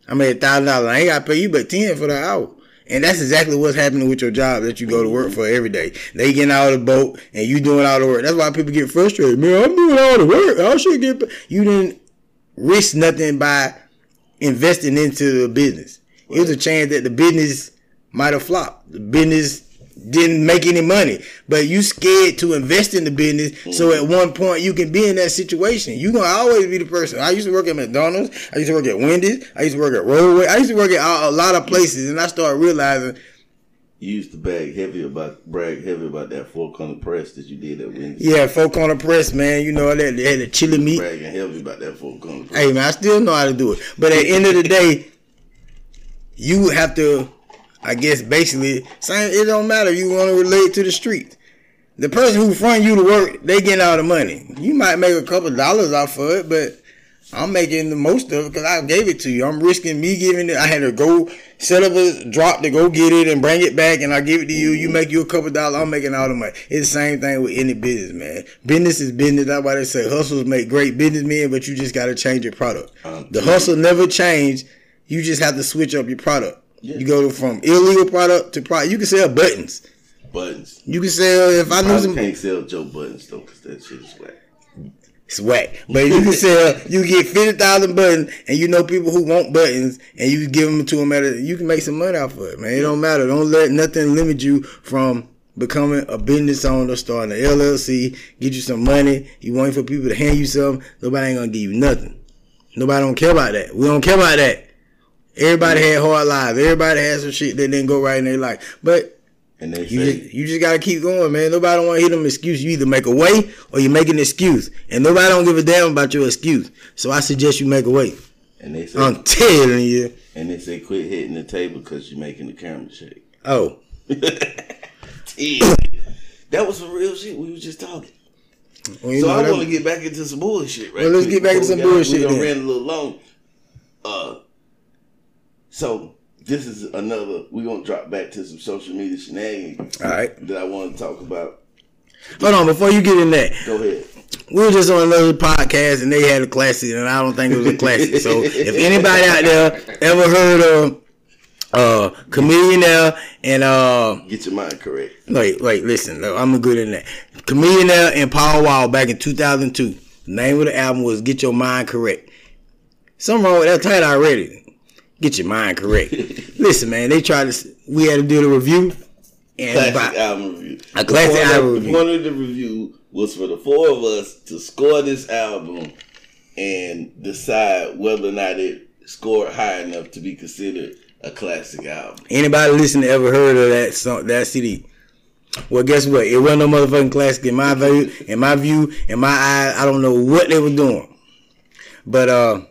I made a thousand dollars. I ain't got to pay you but ten for the hour. And that's exactly what's happening with your job that you go to work for every day. They getting out of the boat and you doing all the work. That's why people get frustrated. Man, I'm doing all the work. I should get. Paid. You didn't risk nothing by investing into the business. It was a chance that the business might have flopped. The business didn't make any money, but you scared to invest in the business. So mm-hmm. at one point you can be in that situation. You gonna always be the person. I used to work at McDonald's. I used to work at Wendy's. I used to work at Roadway. I used to work at a, a lot of places, and I started realizing You used to brag heavy about brag heavy about that four corner press that you did at Wendy's. Yeah, folk on the press, man. You know that they had the chili meat. Bragging heavy about that four corner press. Hey man, I still know how to do it. But at the end of the day, you have to, I guess, basically, same. It don't matter. You want to relate to the street. The person who front you to work, they getting all the money. You might make a couple dollars off of it, but I'm making the most of it because I gave it to you. I'm risking me giving it. I had to go set up a drop to go get it and bring it back, and I give it to you. You make you a couple dollars. I'm making all the money. It's the same thing with any business, man. Business is business. That's why they say hustles make great businessmen, but you just got to change your product. Um, The hustle never change. You just have to switch up your product. Yeah. You go from illegal product to product. You can sell buttons. Buttons. You can sell if I knew I some. can't sell Joe buttons though, cause that shit is whack. It's whack. But you can sell, you get 50,000 buttons and you know people who want buttons and you give them to them at a, you can make some money off of it, man. It don't matter. Don't let nothing limit you from becoming a business owner, starting an LLC, get you some money. You waiting for people to hand you something. Nobody ain't gonna give you nothing. Nobody don't care about that. We don't care about that. Everybody had hard lives. Everybody had some shit that didn't go right in their life. But And they you say just, you just gotta keep going, man. Nobody don't want to hear them excuse. You either make a way or you make an excuse, and nobody don't give a damn about your excuse. So I suggest you make a way. and they say I'm telling you. and they say quit hitting the table because you're making the camera shake. Oh, Yeah. that was some real shit. We was just talking. well, so I want to get back into some bullshit, right? Well, let's quick get back into some bullshit We done then. ran a little long. Uh, so this is another. We're gonna drop back to some social media shenanigans all right. that I want to talk about. Hold on, before you get in that, Go ahead. we were just on another podcast and they had a classic, and I don't think it was a classic. so if anybody out there ever heard of uh Chamillionaire and uh Get your mind correct. Wait, wait, listen. I'm good in that. Chamillionaire and Paul Wall back in 2002. The name of the album was Get Your Mind Correct. Something wrong with that title already. Get your mind correct. listen, man, they tried to. We had to do the review, and Classic about- album review. A classic One of- album review. One of the review was for the four of us to score this album and decide whether or not it scored high enough to be considered a classic album. anybody listening ever heard of that song, that CD? Well, guess what? It wasn't no motherfucking classic in my view. In my view, in my eyes, I don't know what they were doing, but uh,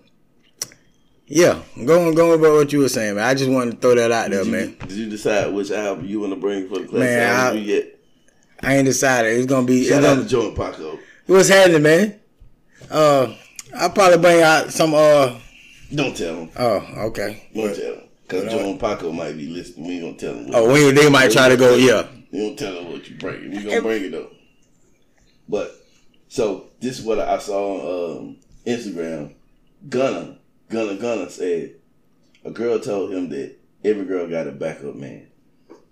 Yeah, going going about what you were saying, man. I just wanted to throw that out there, Did you, man. did you decide which album you want to bring for the class Man, album I- get? I ain't decided. It's gonna be. It's Shout out gonna, to Joe and Paco. what's happening, man? Uh, I'll probably bring out some. Uh, Don't tell them. oh, okay. Don't tell them. Because Joe and Paco might be listening. We ain't going to tell them. Oh, we, they might try to go. Yeah, You don't tell them what you bringing. We gonna bring it though. But so this is what I saw on um, Instagram. Gunna, Gunna, Gunna said a girl told him that every girl got a backup man.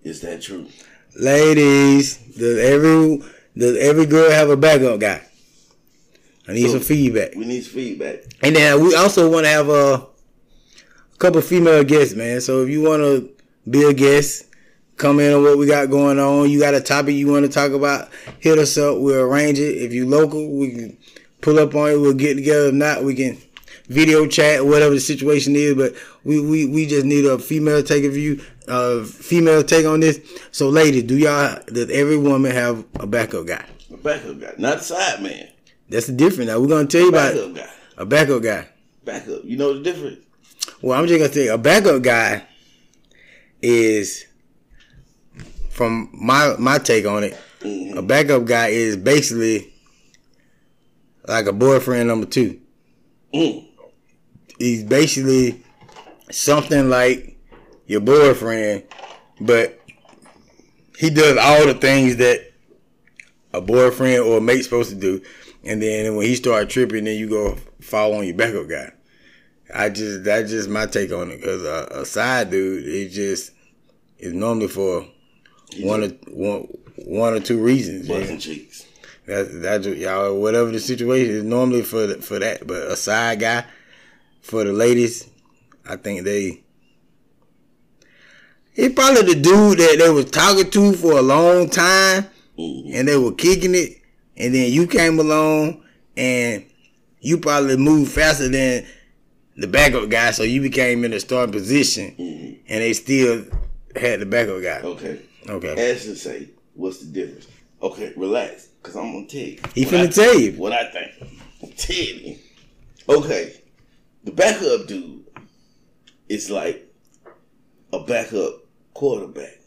Is that true? ladies, does every does every girl have a backup guy? I need So- some feedback. We need feedback. And then we also want to have a a couple female guests, man. So if you want to be a guest, come in on what we got going on. You got a topic you want to talk about, hit us up. We'll arrange it. If you local, we can pull up on it. We'll get together. If not, we can video chat, whatever the situation is. But we we, we just need a female take of view, uh, female take on this. So ladies, do y'all does every woman have a backup guy? A backup guy, not a side man. That's the difference. Now we're gonna tell you about Backup guy. a backup guy. Backup. You know the difference? Well, I'm just gonna say a backup guy is from my my take on it. Mhm. A backup guy is basically like a boyfriend number two. Mm. He's basically something like your boyfriend, but he does all the things that a boyfriend or a mate's supposed to do. And then when he start tripping, then you go fall on your backup guy. I just that's just my take on it because a, a side dude is just is normally for one or one one or two reasons. busting cheeks. That that's what y'all whatever the situation is normally for the, for that. But a side guy for the ladies, I think they. He probably the dude that they was talking to for a long time, Mhm. and they were kicking it, and then you came along, and you probably moved faster than the backup guy, so you became in a starting position, Mhm. and they still had the backup guy. Okay. Okay, Ashley say, what's the difference? Okay, relax, because I'm to tell you. he finna I- tell you. what I think. I'm telling you. Okay, the backup dude is like a backup quarterback.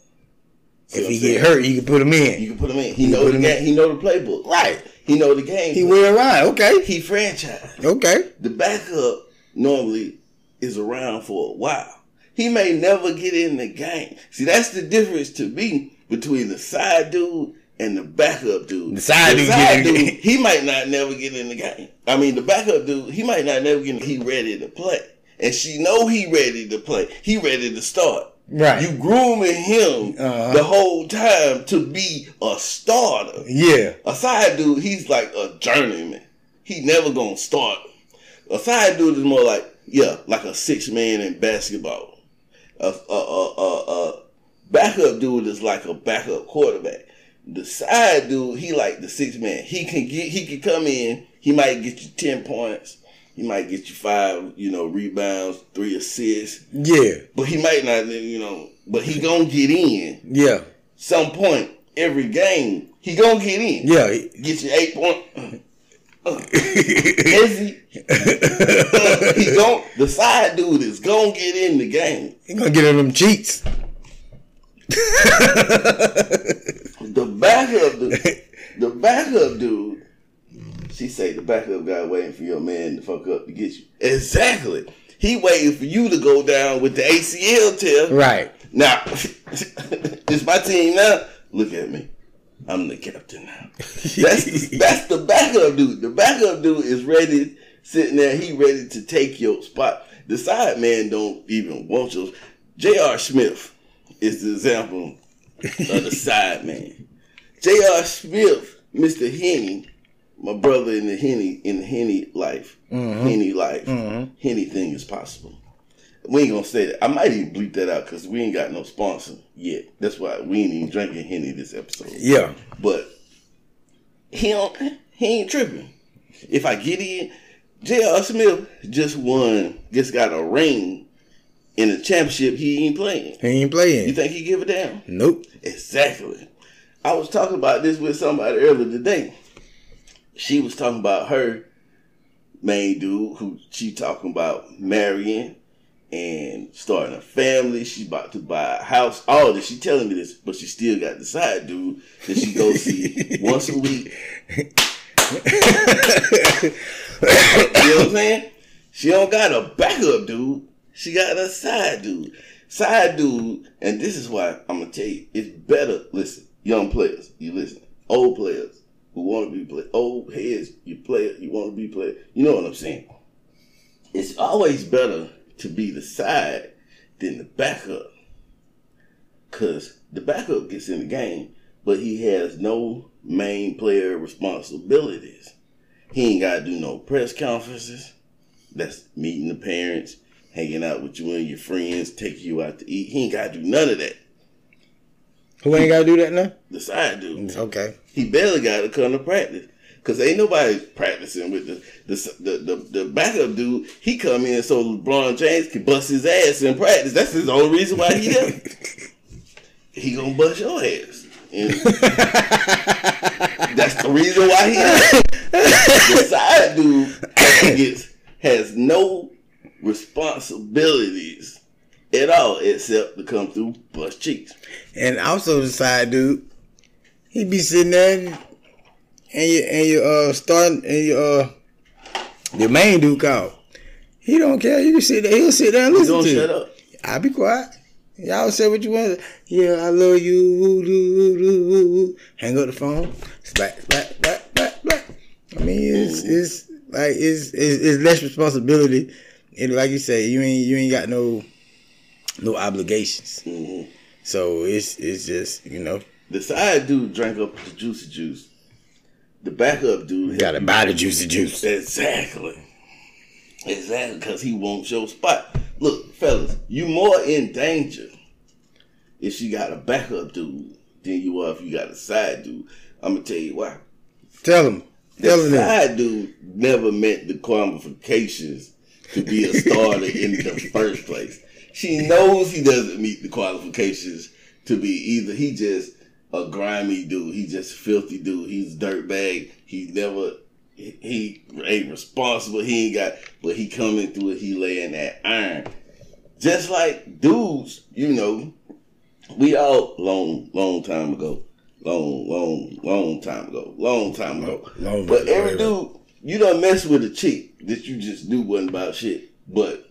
See If he get hurt, you can put him in. you can put him in. He You know the in. game. He know the playbook. Right. He know the game. He plan. will ride. Okay. He franchise. Okay. The backup normally is around for a while. He may never get in the game. See, that's the difference to me between the side dude and the backup dude. The side dude get in the game. he might not never get in the game. I mean, the backup dude, he might not never get in. He ready to play, and she know he ready to play. He ready to start. Right. You grooming him Uh-huh. the whole time to be a starter. yeah. A side dude, he's like a journeyman. He never gonna start. A side dude is more like, yeah, like a six man in basketball. A, a, a, a, a backup dude is like a backup quarterback. The side dude, he like the six man. He can get, he can come in. He might get you ten points. He might get you five, you know, rebounds, three assists. Yeah. But he might not, you know. But he gonna get in Yeah. some point every game. He gonna get in Yeah. get you eight point. Uh, is he? Uh, he gon' the side dude is gonna get in the game. He gonna get in them cheats. The backup dude, the backup dude. She say the backup guy waiting for your man to fuck up to get you. Exactly. He waiting for you to go down with the ACL tear. right. Now, it's my team now. Look at me. I'm the captain now. That's the, that's the backup dude. The backup dude is ready, sitting there. He ready to take your spot. The side man don't even want yours. J.R. Smith is the example of the side man. J.R. Smith, Mr. Henny, my brother in the Henny in the Henny life, mm-hmm. Henny life, mm-hmm. Henny thing is possible. We ain't gonna say that. I might even bleep that out because we ain't got no sponsor yet. That's why we ain't even drinking Henny this episode. Yeah. But he don't, he ain't tripping. If I get in, J.R. Smith just won, just got a ring in the championship he ain't playing. He ain't playing. You think he give a damn? Nope. Exactly. I was talking about this with somebody earlier today. She was talking about her main dude who she talking about marrying and starting a family. She about to buy a house. All this. She telling me this, but she still got the side dude that she go see once a week. you know what I'm saying? She don't got a backup dude. She got a side dude. Side dude, and this is why I'm gonna tell you, it's better. Listen, young players, you listen. Old players who want to be play, old heads, you play, you want to be player. You know what I'm saying? It's always better to be the side than the backup, cause the backup gets in the game, but he has no main player responsibilities. He ain't got to do no press conferences. That's meeting the parents, hanging out with you and your friends, taking you out to eat. He ain't got to do none of that. Who ain't gotta do that now? The side dude. Okay. He barely got to come to practice. Cause ain't nobody practicing with the the, the the the backup dude. He come in so LeBron James can bust his ass in practice. That's his only reason why he there. he gonna bust your ass. And that's the reason why he. The side dude gets has no responsibilities at all except to come through bust cheeks. And also the side dude, he be sitting there and, you and you uh starting and you uh the main dude call. He don't care. You can sit there. He'll sit there and listen don't to shut up. I'll be quiet. Y'all say what you want. Yeah, I love you. Woo, woo, woo, woo. Hang up the phone. Back, back, back, back, back. I mean, it's it's like it's it's, it's less responsibility, and like you say, you ain't you ain't got no no obligations. Mhm. So it's it's just you know The side dude drank up the juicy juice. The backup dude gotta buy the juicy juice. Exactly. Exactly, because he won't show spot. Look, fellas, you more in danger if you got a backup dude than you are if you got a side dude. I'm gonna tell you why. Tell him, The tell him that. side dude never met the qualifications to be a starter in the first place. She knows he doesn't meet the qualifications to be either. He just a grimy dude. He just filthy dude. He's dirtbag. He never. He, ain't responsible. He ain't got. But he coming through it. He laying that iron. Just like dudes, you know, we all long, long time ago, long, long, long time ago, long time ago. Long But way, every dude, you don't mess with a chick that you just knew wasn't about shit, but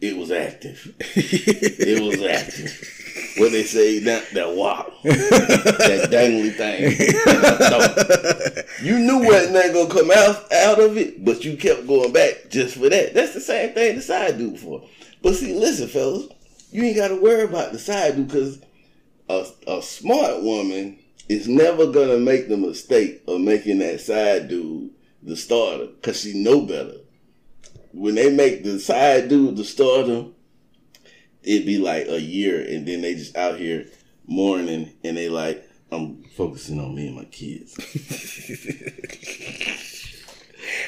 it was active. It was active. What they say, that that wow, that dangly thing. you knew wasn't nothing gonna come out out of it, but you kept going back just for that. That's the same thing the side dude for. But see, listen, fellas, you ain't got to worry about the side dude because a, a smart woman is never gonna make the mistake of making that side dude the starter because she know better. When they make the side dude the starter, it'd be like a year, and then they just out here mourning, and they like, I'm focusing on me and my kids.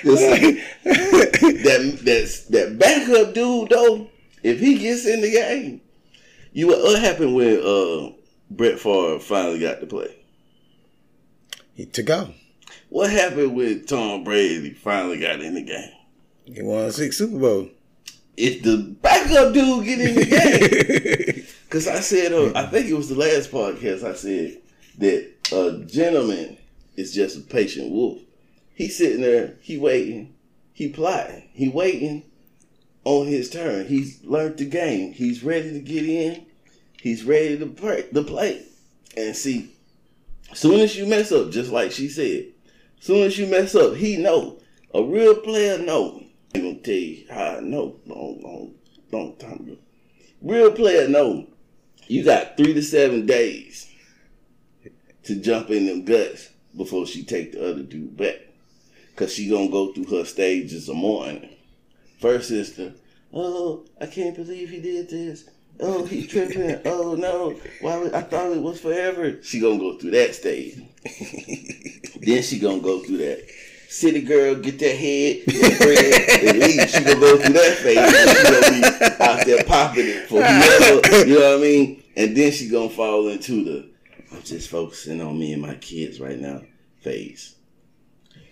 Like, that that's that backup dude though. If he gets in the game, you what happened when uh Brett Favre finally got to play? He to go. What happened with Tom Brady finally got in the game? He won six Super Bowl. If the backup dude get in the game, because I said, uh, I think it was the last podcast I said that a gentleman is just a patient wolf. He's sitting there, he waiting, he plotting, he waiting on his turn. He's learned the game. He's ready to get in. He's ready to play. To play. And see, as soon as you mess up, just like she said, soon as you mess up, he know. A real player know. I'm gonna tell you how I know. Long, long, long time ago. Real player know. You got three to seven days to jump in them guts before she take the other dude back. Cause she gonna go through her stages of mourning. First is the, oh, I can't believe he did this. Oh, he tripping. Oh no, why? I thought it was forever. She gonna go through that stage. then she gonna go through that. City girl, get that head, that bread, and leave. She gonna go through that phase. She gonna be out there popping it for whoever. You know what I mean? And then she gonna fall into the, I'm just focusing on me and my kids right now phase.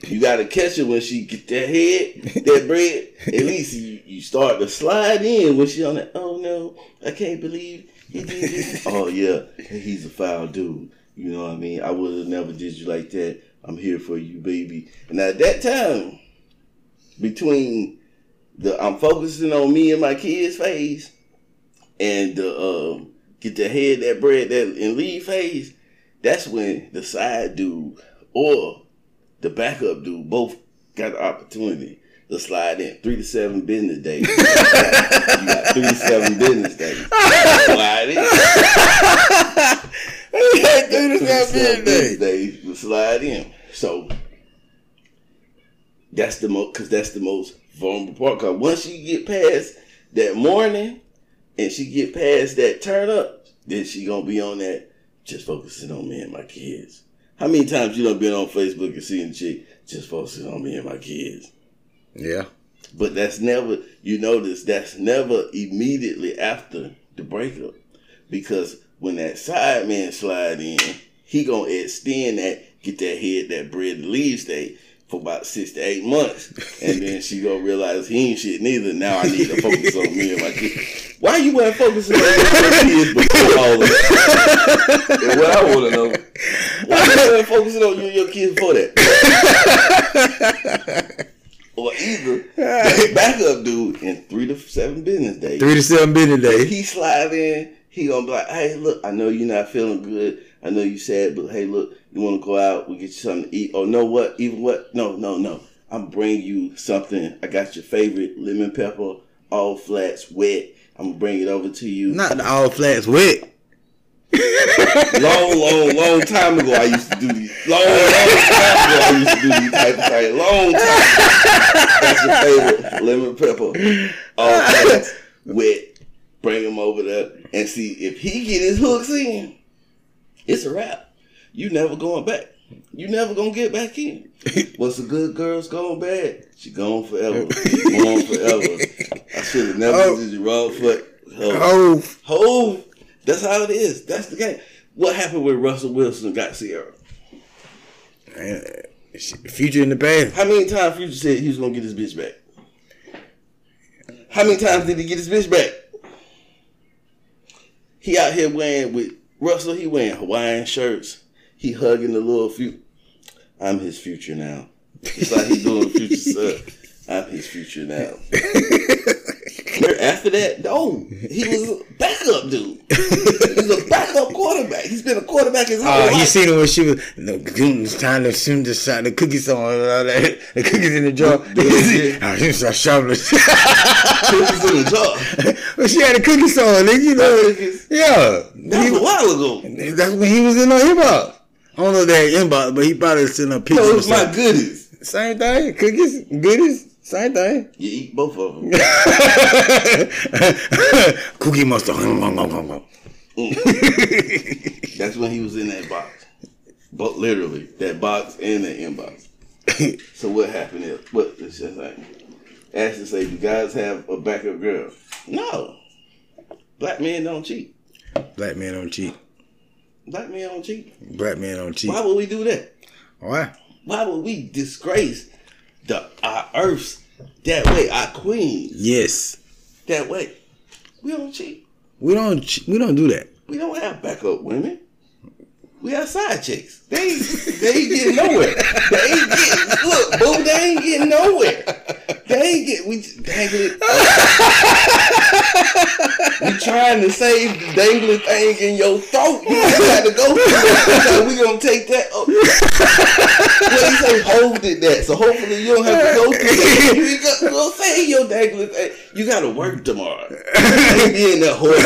You gotta catch her when she get that head, that bread. At least you, you start to slide in when she on that. Oh no, I can't believe he did this. oh yeah, he's a foul dude. You know what I mean? I would have never did you like that. I'm here for you, baby. And at that time, between the I'm focusing on me and my kids phase and the uh, get the head that bread that and leave phase, that's when the side dude or the backup dude both got the opportunity to slide in three to seven business days. you got three to seven business days. Slide in. three to seven business days. days to slide in. So that's the most because that's the most vulnerable part. Cause once you get past that morning and she get past that turn up, then she gonna be on that just focusing on me and my kids. How many times you done been on Facebook and seen a chick just focusing on me and my kids? Yeah. But that's never you notice that's never immediately after the breakup. Because when that side man slide in, he gonna extend that, get that head, that bread and leave state for about six to eight months. And then she gonna realize he ain't shit neither. Now I need to focus on me and my kids. Why you weren't focusing on your kids before all of that? And what I wanna know, why you weren't focusing on you and your kids before that? Or either backup dude in three to seven business days. Three to seven business If days. he slide in, he gonna be like, "Hey, look, I know you're not feeling good. I know you sad, but hey, look, you want to go out? We get you something to eat. Or know what? Even what? No, no, no. I'm bring you something. I got your favorite lemon pepper, all flats, wet. I'm gonna bring it over to you. Not the all flats wet. Long, long, long time ago, I used to do these. Long, long time ago, I used to do these type of things. Long time. That's your favorite lemon pepper. All flats, wet. Bring him over there and see if he get his hooks in. It's a wrap. You never going back. You never gonna get back in. Once a good girl's gone bad, she gone forever. gone forever. I should have never Oh. did you wrong foot. Oh, Hov. That's how it is. That's the game. What happened when Russell Wilson got Ciara? man. Future in the past. How many times Future said he was gonna get his bitch back? How many times did he get his bitch back? He out here wearing with Russell. He wearing Hawaiian shirts. He hugging the little few. I'm his future now. It's like he doing future stuff. I'm his future now. After that, no, he was a backup dude. He was a backup quarterback. He's been a quarterback his oh, whole Oh, you life. seen it when she was no, it's time to soon to shot the cookies on and all that. The cookies in the jar. She started shoveling. Cookies in the jar. well, she had a cookie song, nigga. You know. Yeah. That was a while ago. That's when he was in the inbox. I don't know if they had inbox, but he probably sitting up pictures. No, it was my goodies. Same thing. Cookies, goodies, same thing. You eat both of them. Cookie monster. Mm. That's when he was in that box. But literally, that box and the inbox. So what happened is, what it's just like, Ashley say, do guys have a backup girl? No. Black men don't cheat. Black man don't cheat. Black men don't cheat. Black man don't cheat. Why would we do that? Why? Why would we disgrace the our earths that way, our queens Yes. that that way? We don't cheat. We don't. We don't do that. We don't have backup women. We have side chicks. They ain't, they ain't getting nowhere. They ain't getting look, boo. They ain't getting nowhere. They ain't get. We dangling. we trying to save the dangling thing in your throat. You got to go through it. We gonna take that. Up. Well, he say hold it that. So hopefully you don't have to go through that. You got, go save your dangling thing. You got to work tomorrow. Ain't be in that horse.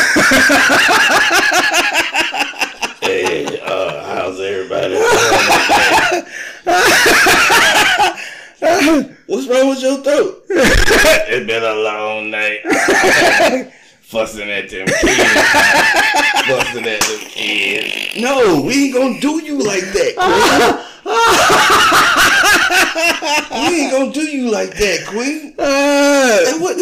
Hey, uh, how's everybody? What's wrong with your throat? It's been a long night. Fussing at them kids. Fussing at them kids. No, we ain't gonna do you like that, Queen. we ain't gonna do you like that, Queen. Uh, And what?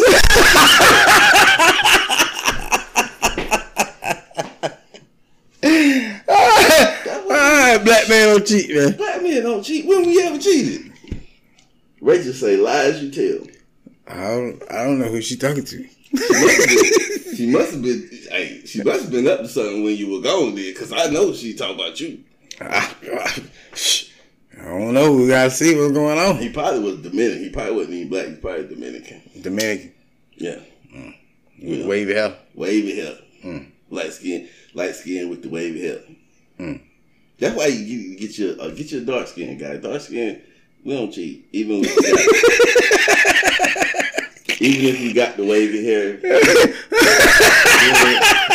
Black man don't cheat, man. Black men don't cheat. When we ever cheated? Rachel say lies you tell. I don't, I don't know who she talking to. She must have been. Hey, she must have been up to something when you were gone there, because I know she talking about you. I, I don't know. We gotta see what's going on. He probably was Dominican. He probably wasn't even black. He's probably Dominican. Dominican, Yeah, with wavy hair. wavy hair, Mm. light skin, light skin with the wavy hair. Mm. That's why you get, your uh, get your dark skin guy. Dark skin, we don't cheat. Even if even if you got the wavy hair, we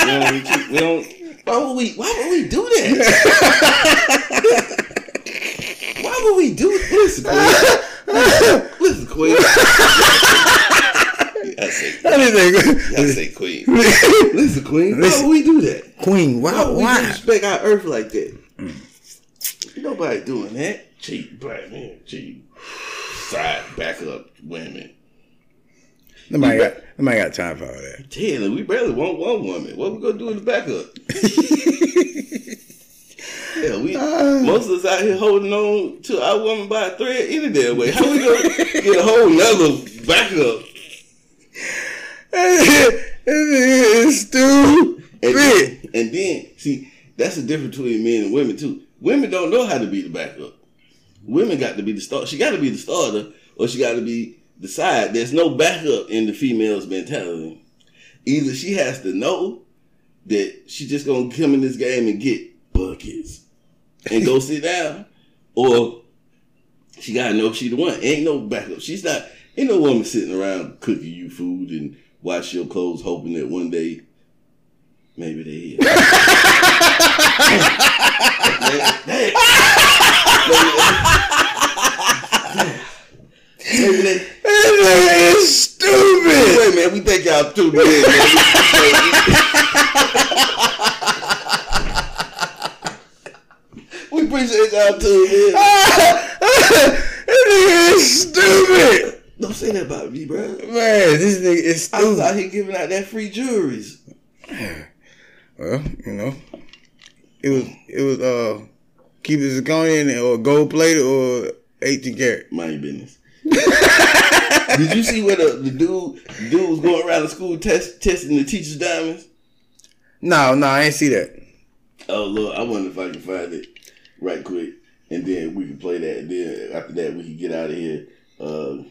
don't, we don't. Why would we? Why would we do that? why would we do this? Listen, Queen. Listen, Queen. I say, Anything. I say Queen. Listen, Queen. Why would we do that? Queen, why? Why would we Why? disrespect our earth like that? Nobody doing that. Cheat, black man, cheat. Side, back up, women. Nobody got, nobody got time for all that. Hell, we barely want one woman. What we gonna do in the backup? Hell, we ah. most of us out here holding on to our woman by a thread any damn way. How we gonna get a whole nother backup? it's stupid. And then, and then, see, that's the difference between men and women too. Women don't know how to be the backup. Women got to be the start. She got to be the starter, or she got to be the side. There's no backup in the female's mentality. Either she has to know that she just gonna come in this game and get buckets and go sit down, or she gotta know she the one. Ain't no backup. She's not. Ain't no woman sitting around cooking you food and wash your clothes, hoping that one day maybe they. maybe they. It's stupid. Wait, man, we think y'all too big, man. We appreciate y'all too, man. It's stupid. Don't say that about me, bro. Man, this nigga is I was stupid. out here giving out that free jewelries. Well, you know, it was it was uh keep it zirconian or gold plated or eighteen karat. Mind your business. Did you see where the, the dude the dude was going around the school test, testing the teachers' diamonds? No, no, I ain't see that. Oh Lord, I wonder if I can find it right quick, and then we can play that. And then after that, we can get out of here. Uh,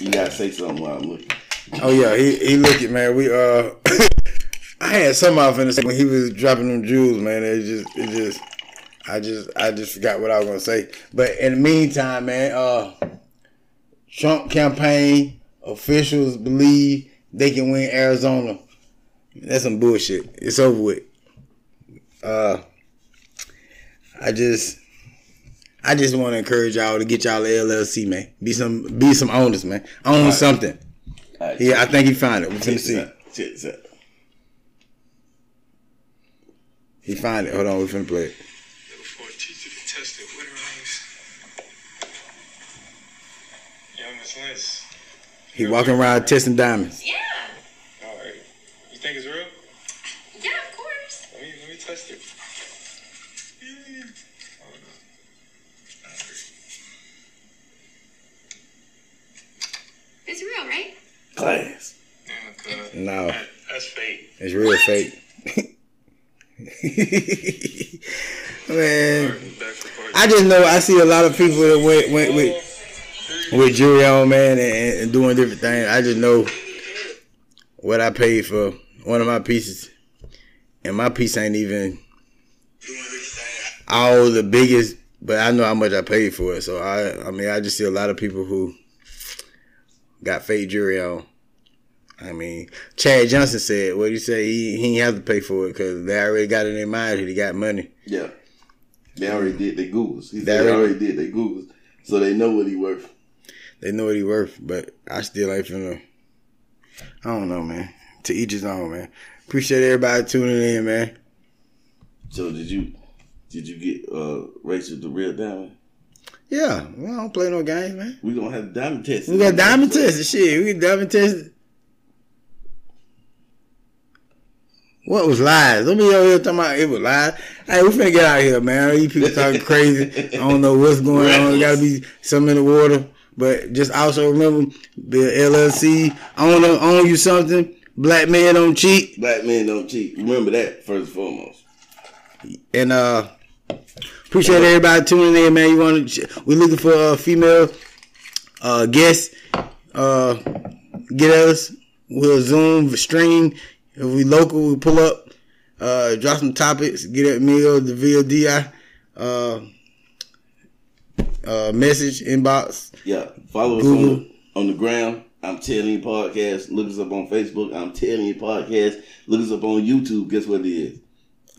you gotta say something while I'm looking. Oh yeah, he he looking man. We uh, I had some off in the when he was dropping them jewels, man. It just it just I just I just forgot what I was gonna say. But in the meantime, man, uh, Trump campaign officials believe they can win Arizona. That's some bullshit. It's over with. Uh, I just. I just want to encourage y'all to get y'all LLC, man. Be some, be some owners, man. Own something. All right, Yeah, I think he found it. We're this see this out. He found it. Hold on, we're finna play it. test it, winter rings. Young Miss Liz. He walking around testing diamonds. Yeah, Alright. You think it's real? yeah, of course. Let me let me test it. Oh. It's real, right? Class. Yeah. No, that's fake. it's real fake. Man, Back for part I just know I see a lot of people that went went with with jewelry on, man, and, and doing different things. I just know what I paid for one of my pieces, and my piece ain't even all the biggest, but I know how much I paid for it. So I, I mean, I just see a lot of people who got fake jewelry on. I mean, Chad Johnson said, what he say? He he have to pay for it because they already got it in their mind that he got money. Yeah. They already did their Googles. He They already- already did their Googles. So they know what he worth. They know what he worth, but I still ain't finna. I don't know, man. To each his own, man. Appreciate everybody tuning in, man. So did you did you get uh Rachel the real diamond? Yeah, we don't play no games, man. We gonna have diamond test. We got diamond tested shit. We got diamond tested. What was lies? Don't be over here talking about it was lies. Hey, we finna get out of here, man. These people talking crazy. I don't know what's going on. There gotta be something in the water. But just also remember, the LLC own own you something. Black men don't cheat. Black men don't cheat. Remember that first and foremost. And uh appreciate everybody tuning in, man. You want to? We looking for a female uh guests. Uh, get us. We'll zoom stream. If we local, we pull up. Uh, drop some topics. Get at me or the VLDI. Uh, uh, message inbox. Yeah. Follow us on the, on the ground. I'm telling you podcast. Look us up on Facebook. I'm telling you podcast. Look us up on YouTube. Guess what it is?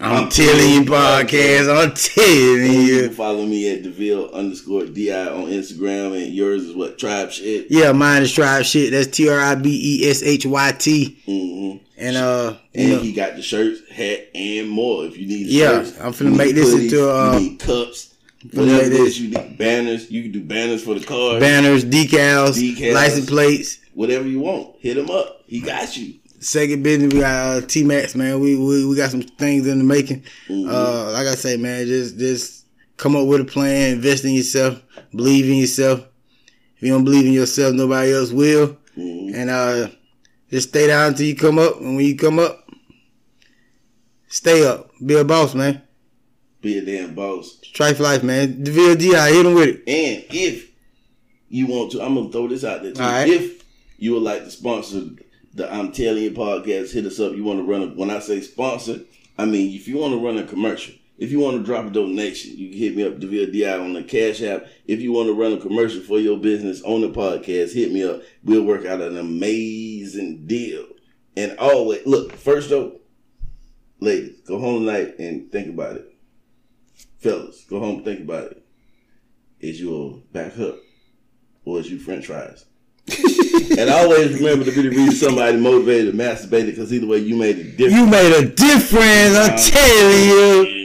I'm, I'm telling you, podcast. I'm telling You you. can follow me at Deville underscore Di on Instagram, and yours is what Trife Shit. Yeah, mine is trife shit. That's T R I B E S H Y T. hmm And uh, And know, he got the shirts, hat, and more. If you need Yeah, shirts, I'm finna make this hoodies, into, uh, you need cups, whatever it this- You need banners. You can do banners for the car, banners, decals, Decals. license plates. whatever you want. Hit him up. He got you. Second business, we got uh, T Max, man. We, we we got some things in the making. Mhm. Uh, like I say, man, just just come up with a plan, invest in yourself, believe in yourself. If you don't believe in yourself, nobody else will. Mhm. And uh, just stay down until you come up. And when you come up, stay up. Be a boss, man. Be a damn boss. Strife life, man. The VLD, I hit him with it. And if you want to, I'm gonna throw this out there too. Right. If you would like to sponsor the um, I'm Telling You podcast, hit us up. You want to run a when I say sponsor, I mean if you want to run a commercial. If you want to drop a donation, you can hit me up Deville Di on the Cash App. If you want to run a commercial for your business on the podcast, hit me up. We'll work out an amazing deal. And always look, first though, ladies, go home tonight and think about it. Fellas, go home and think about it. Is you a back up or is you French fries? And I always remember to be the reason somebody motivated or masturbated because either way you made a difference. You made a difference. I'm telling you.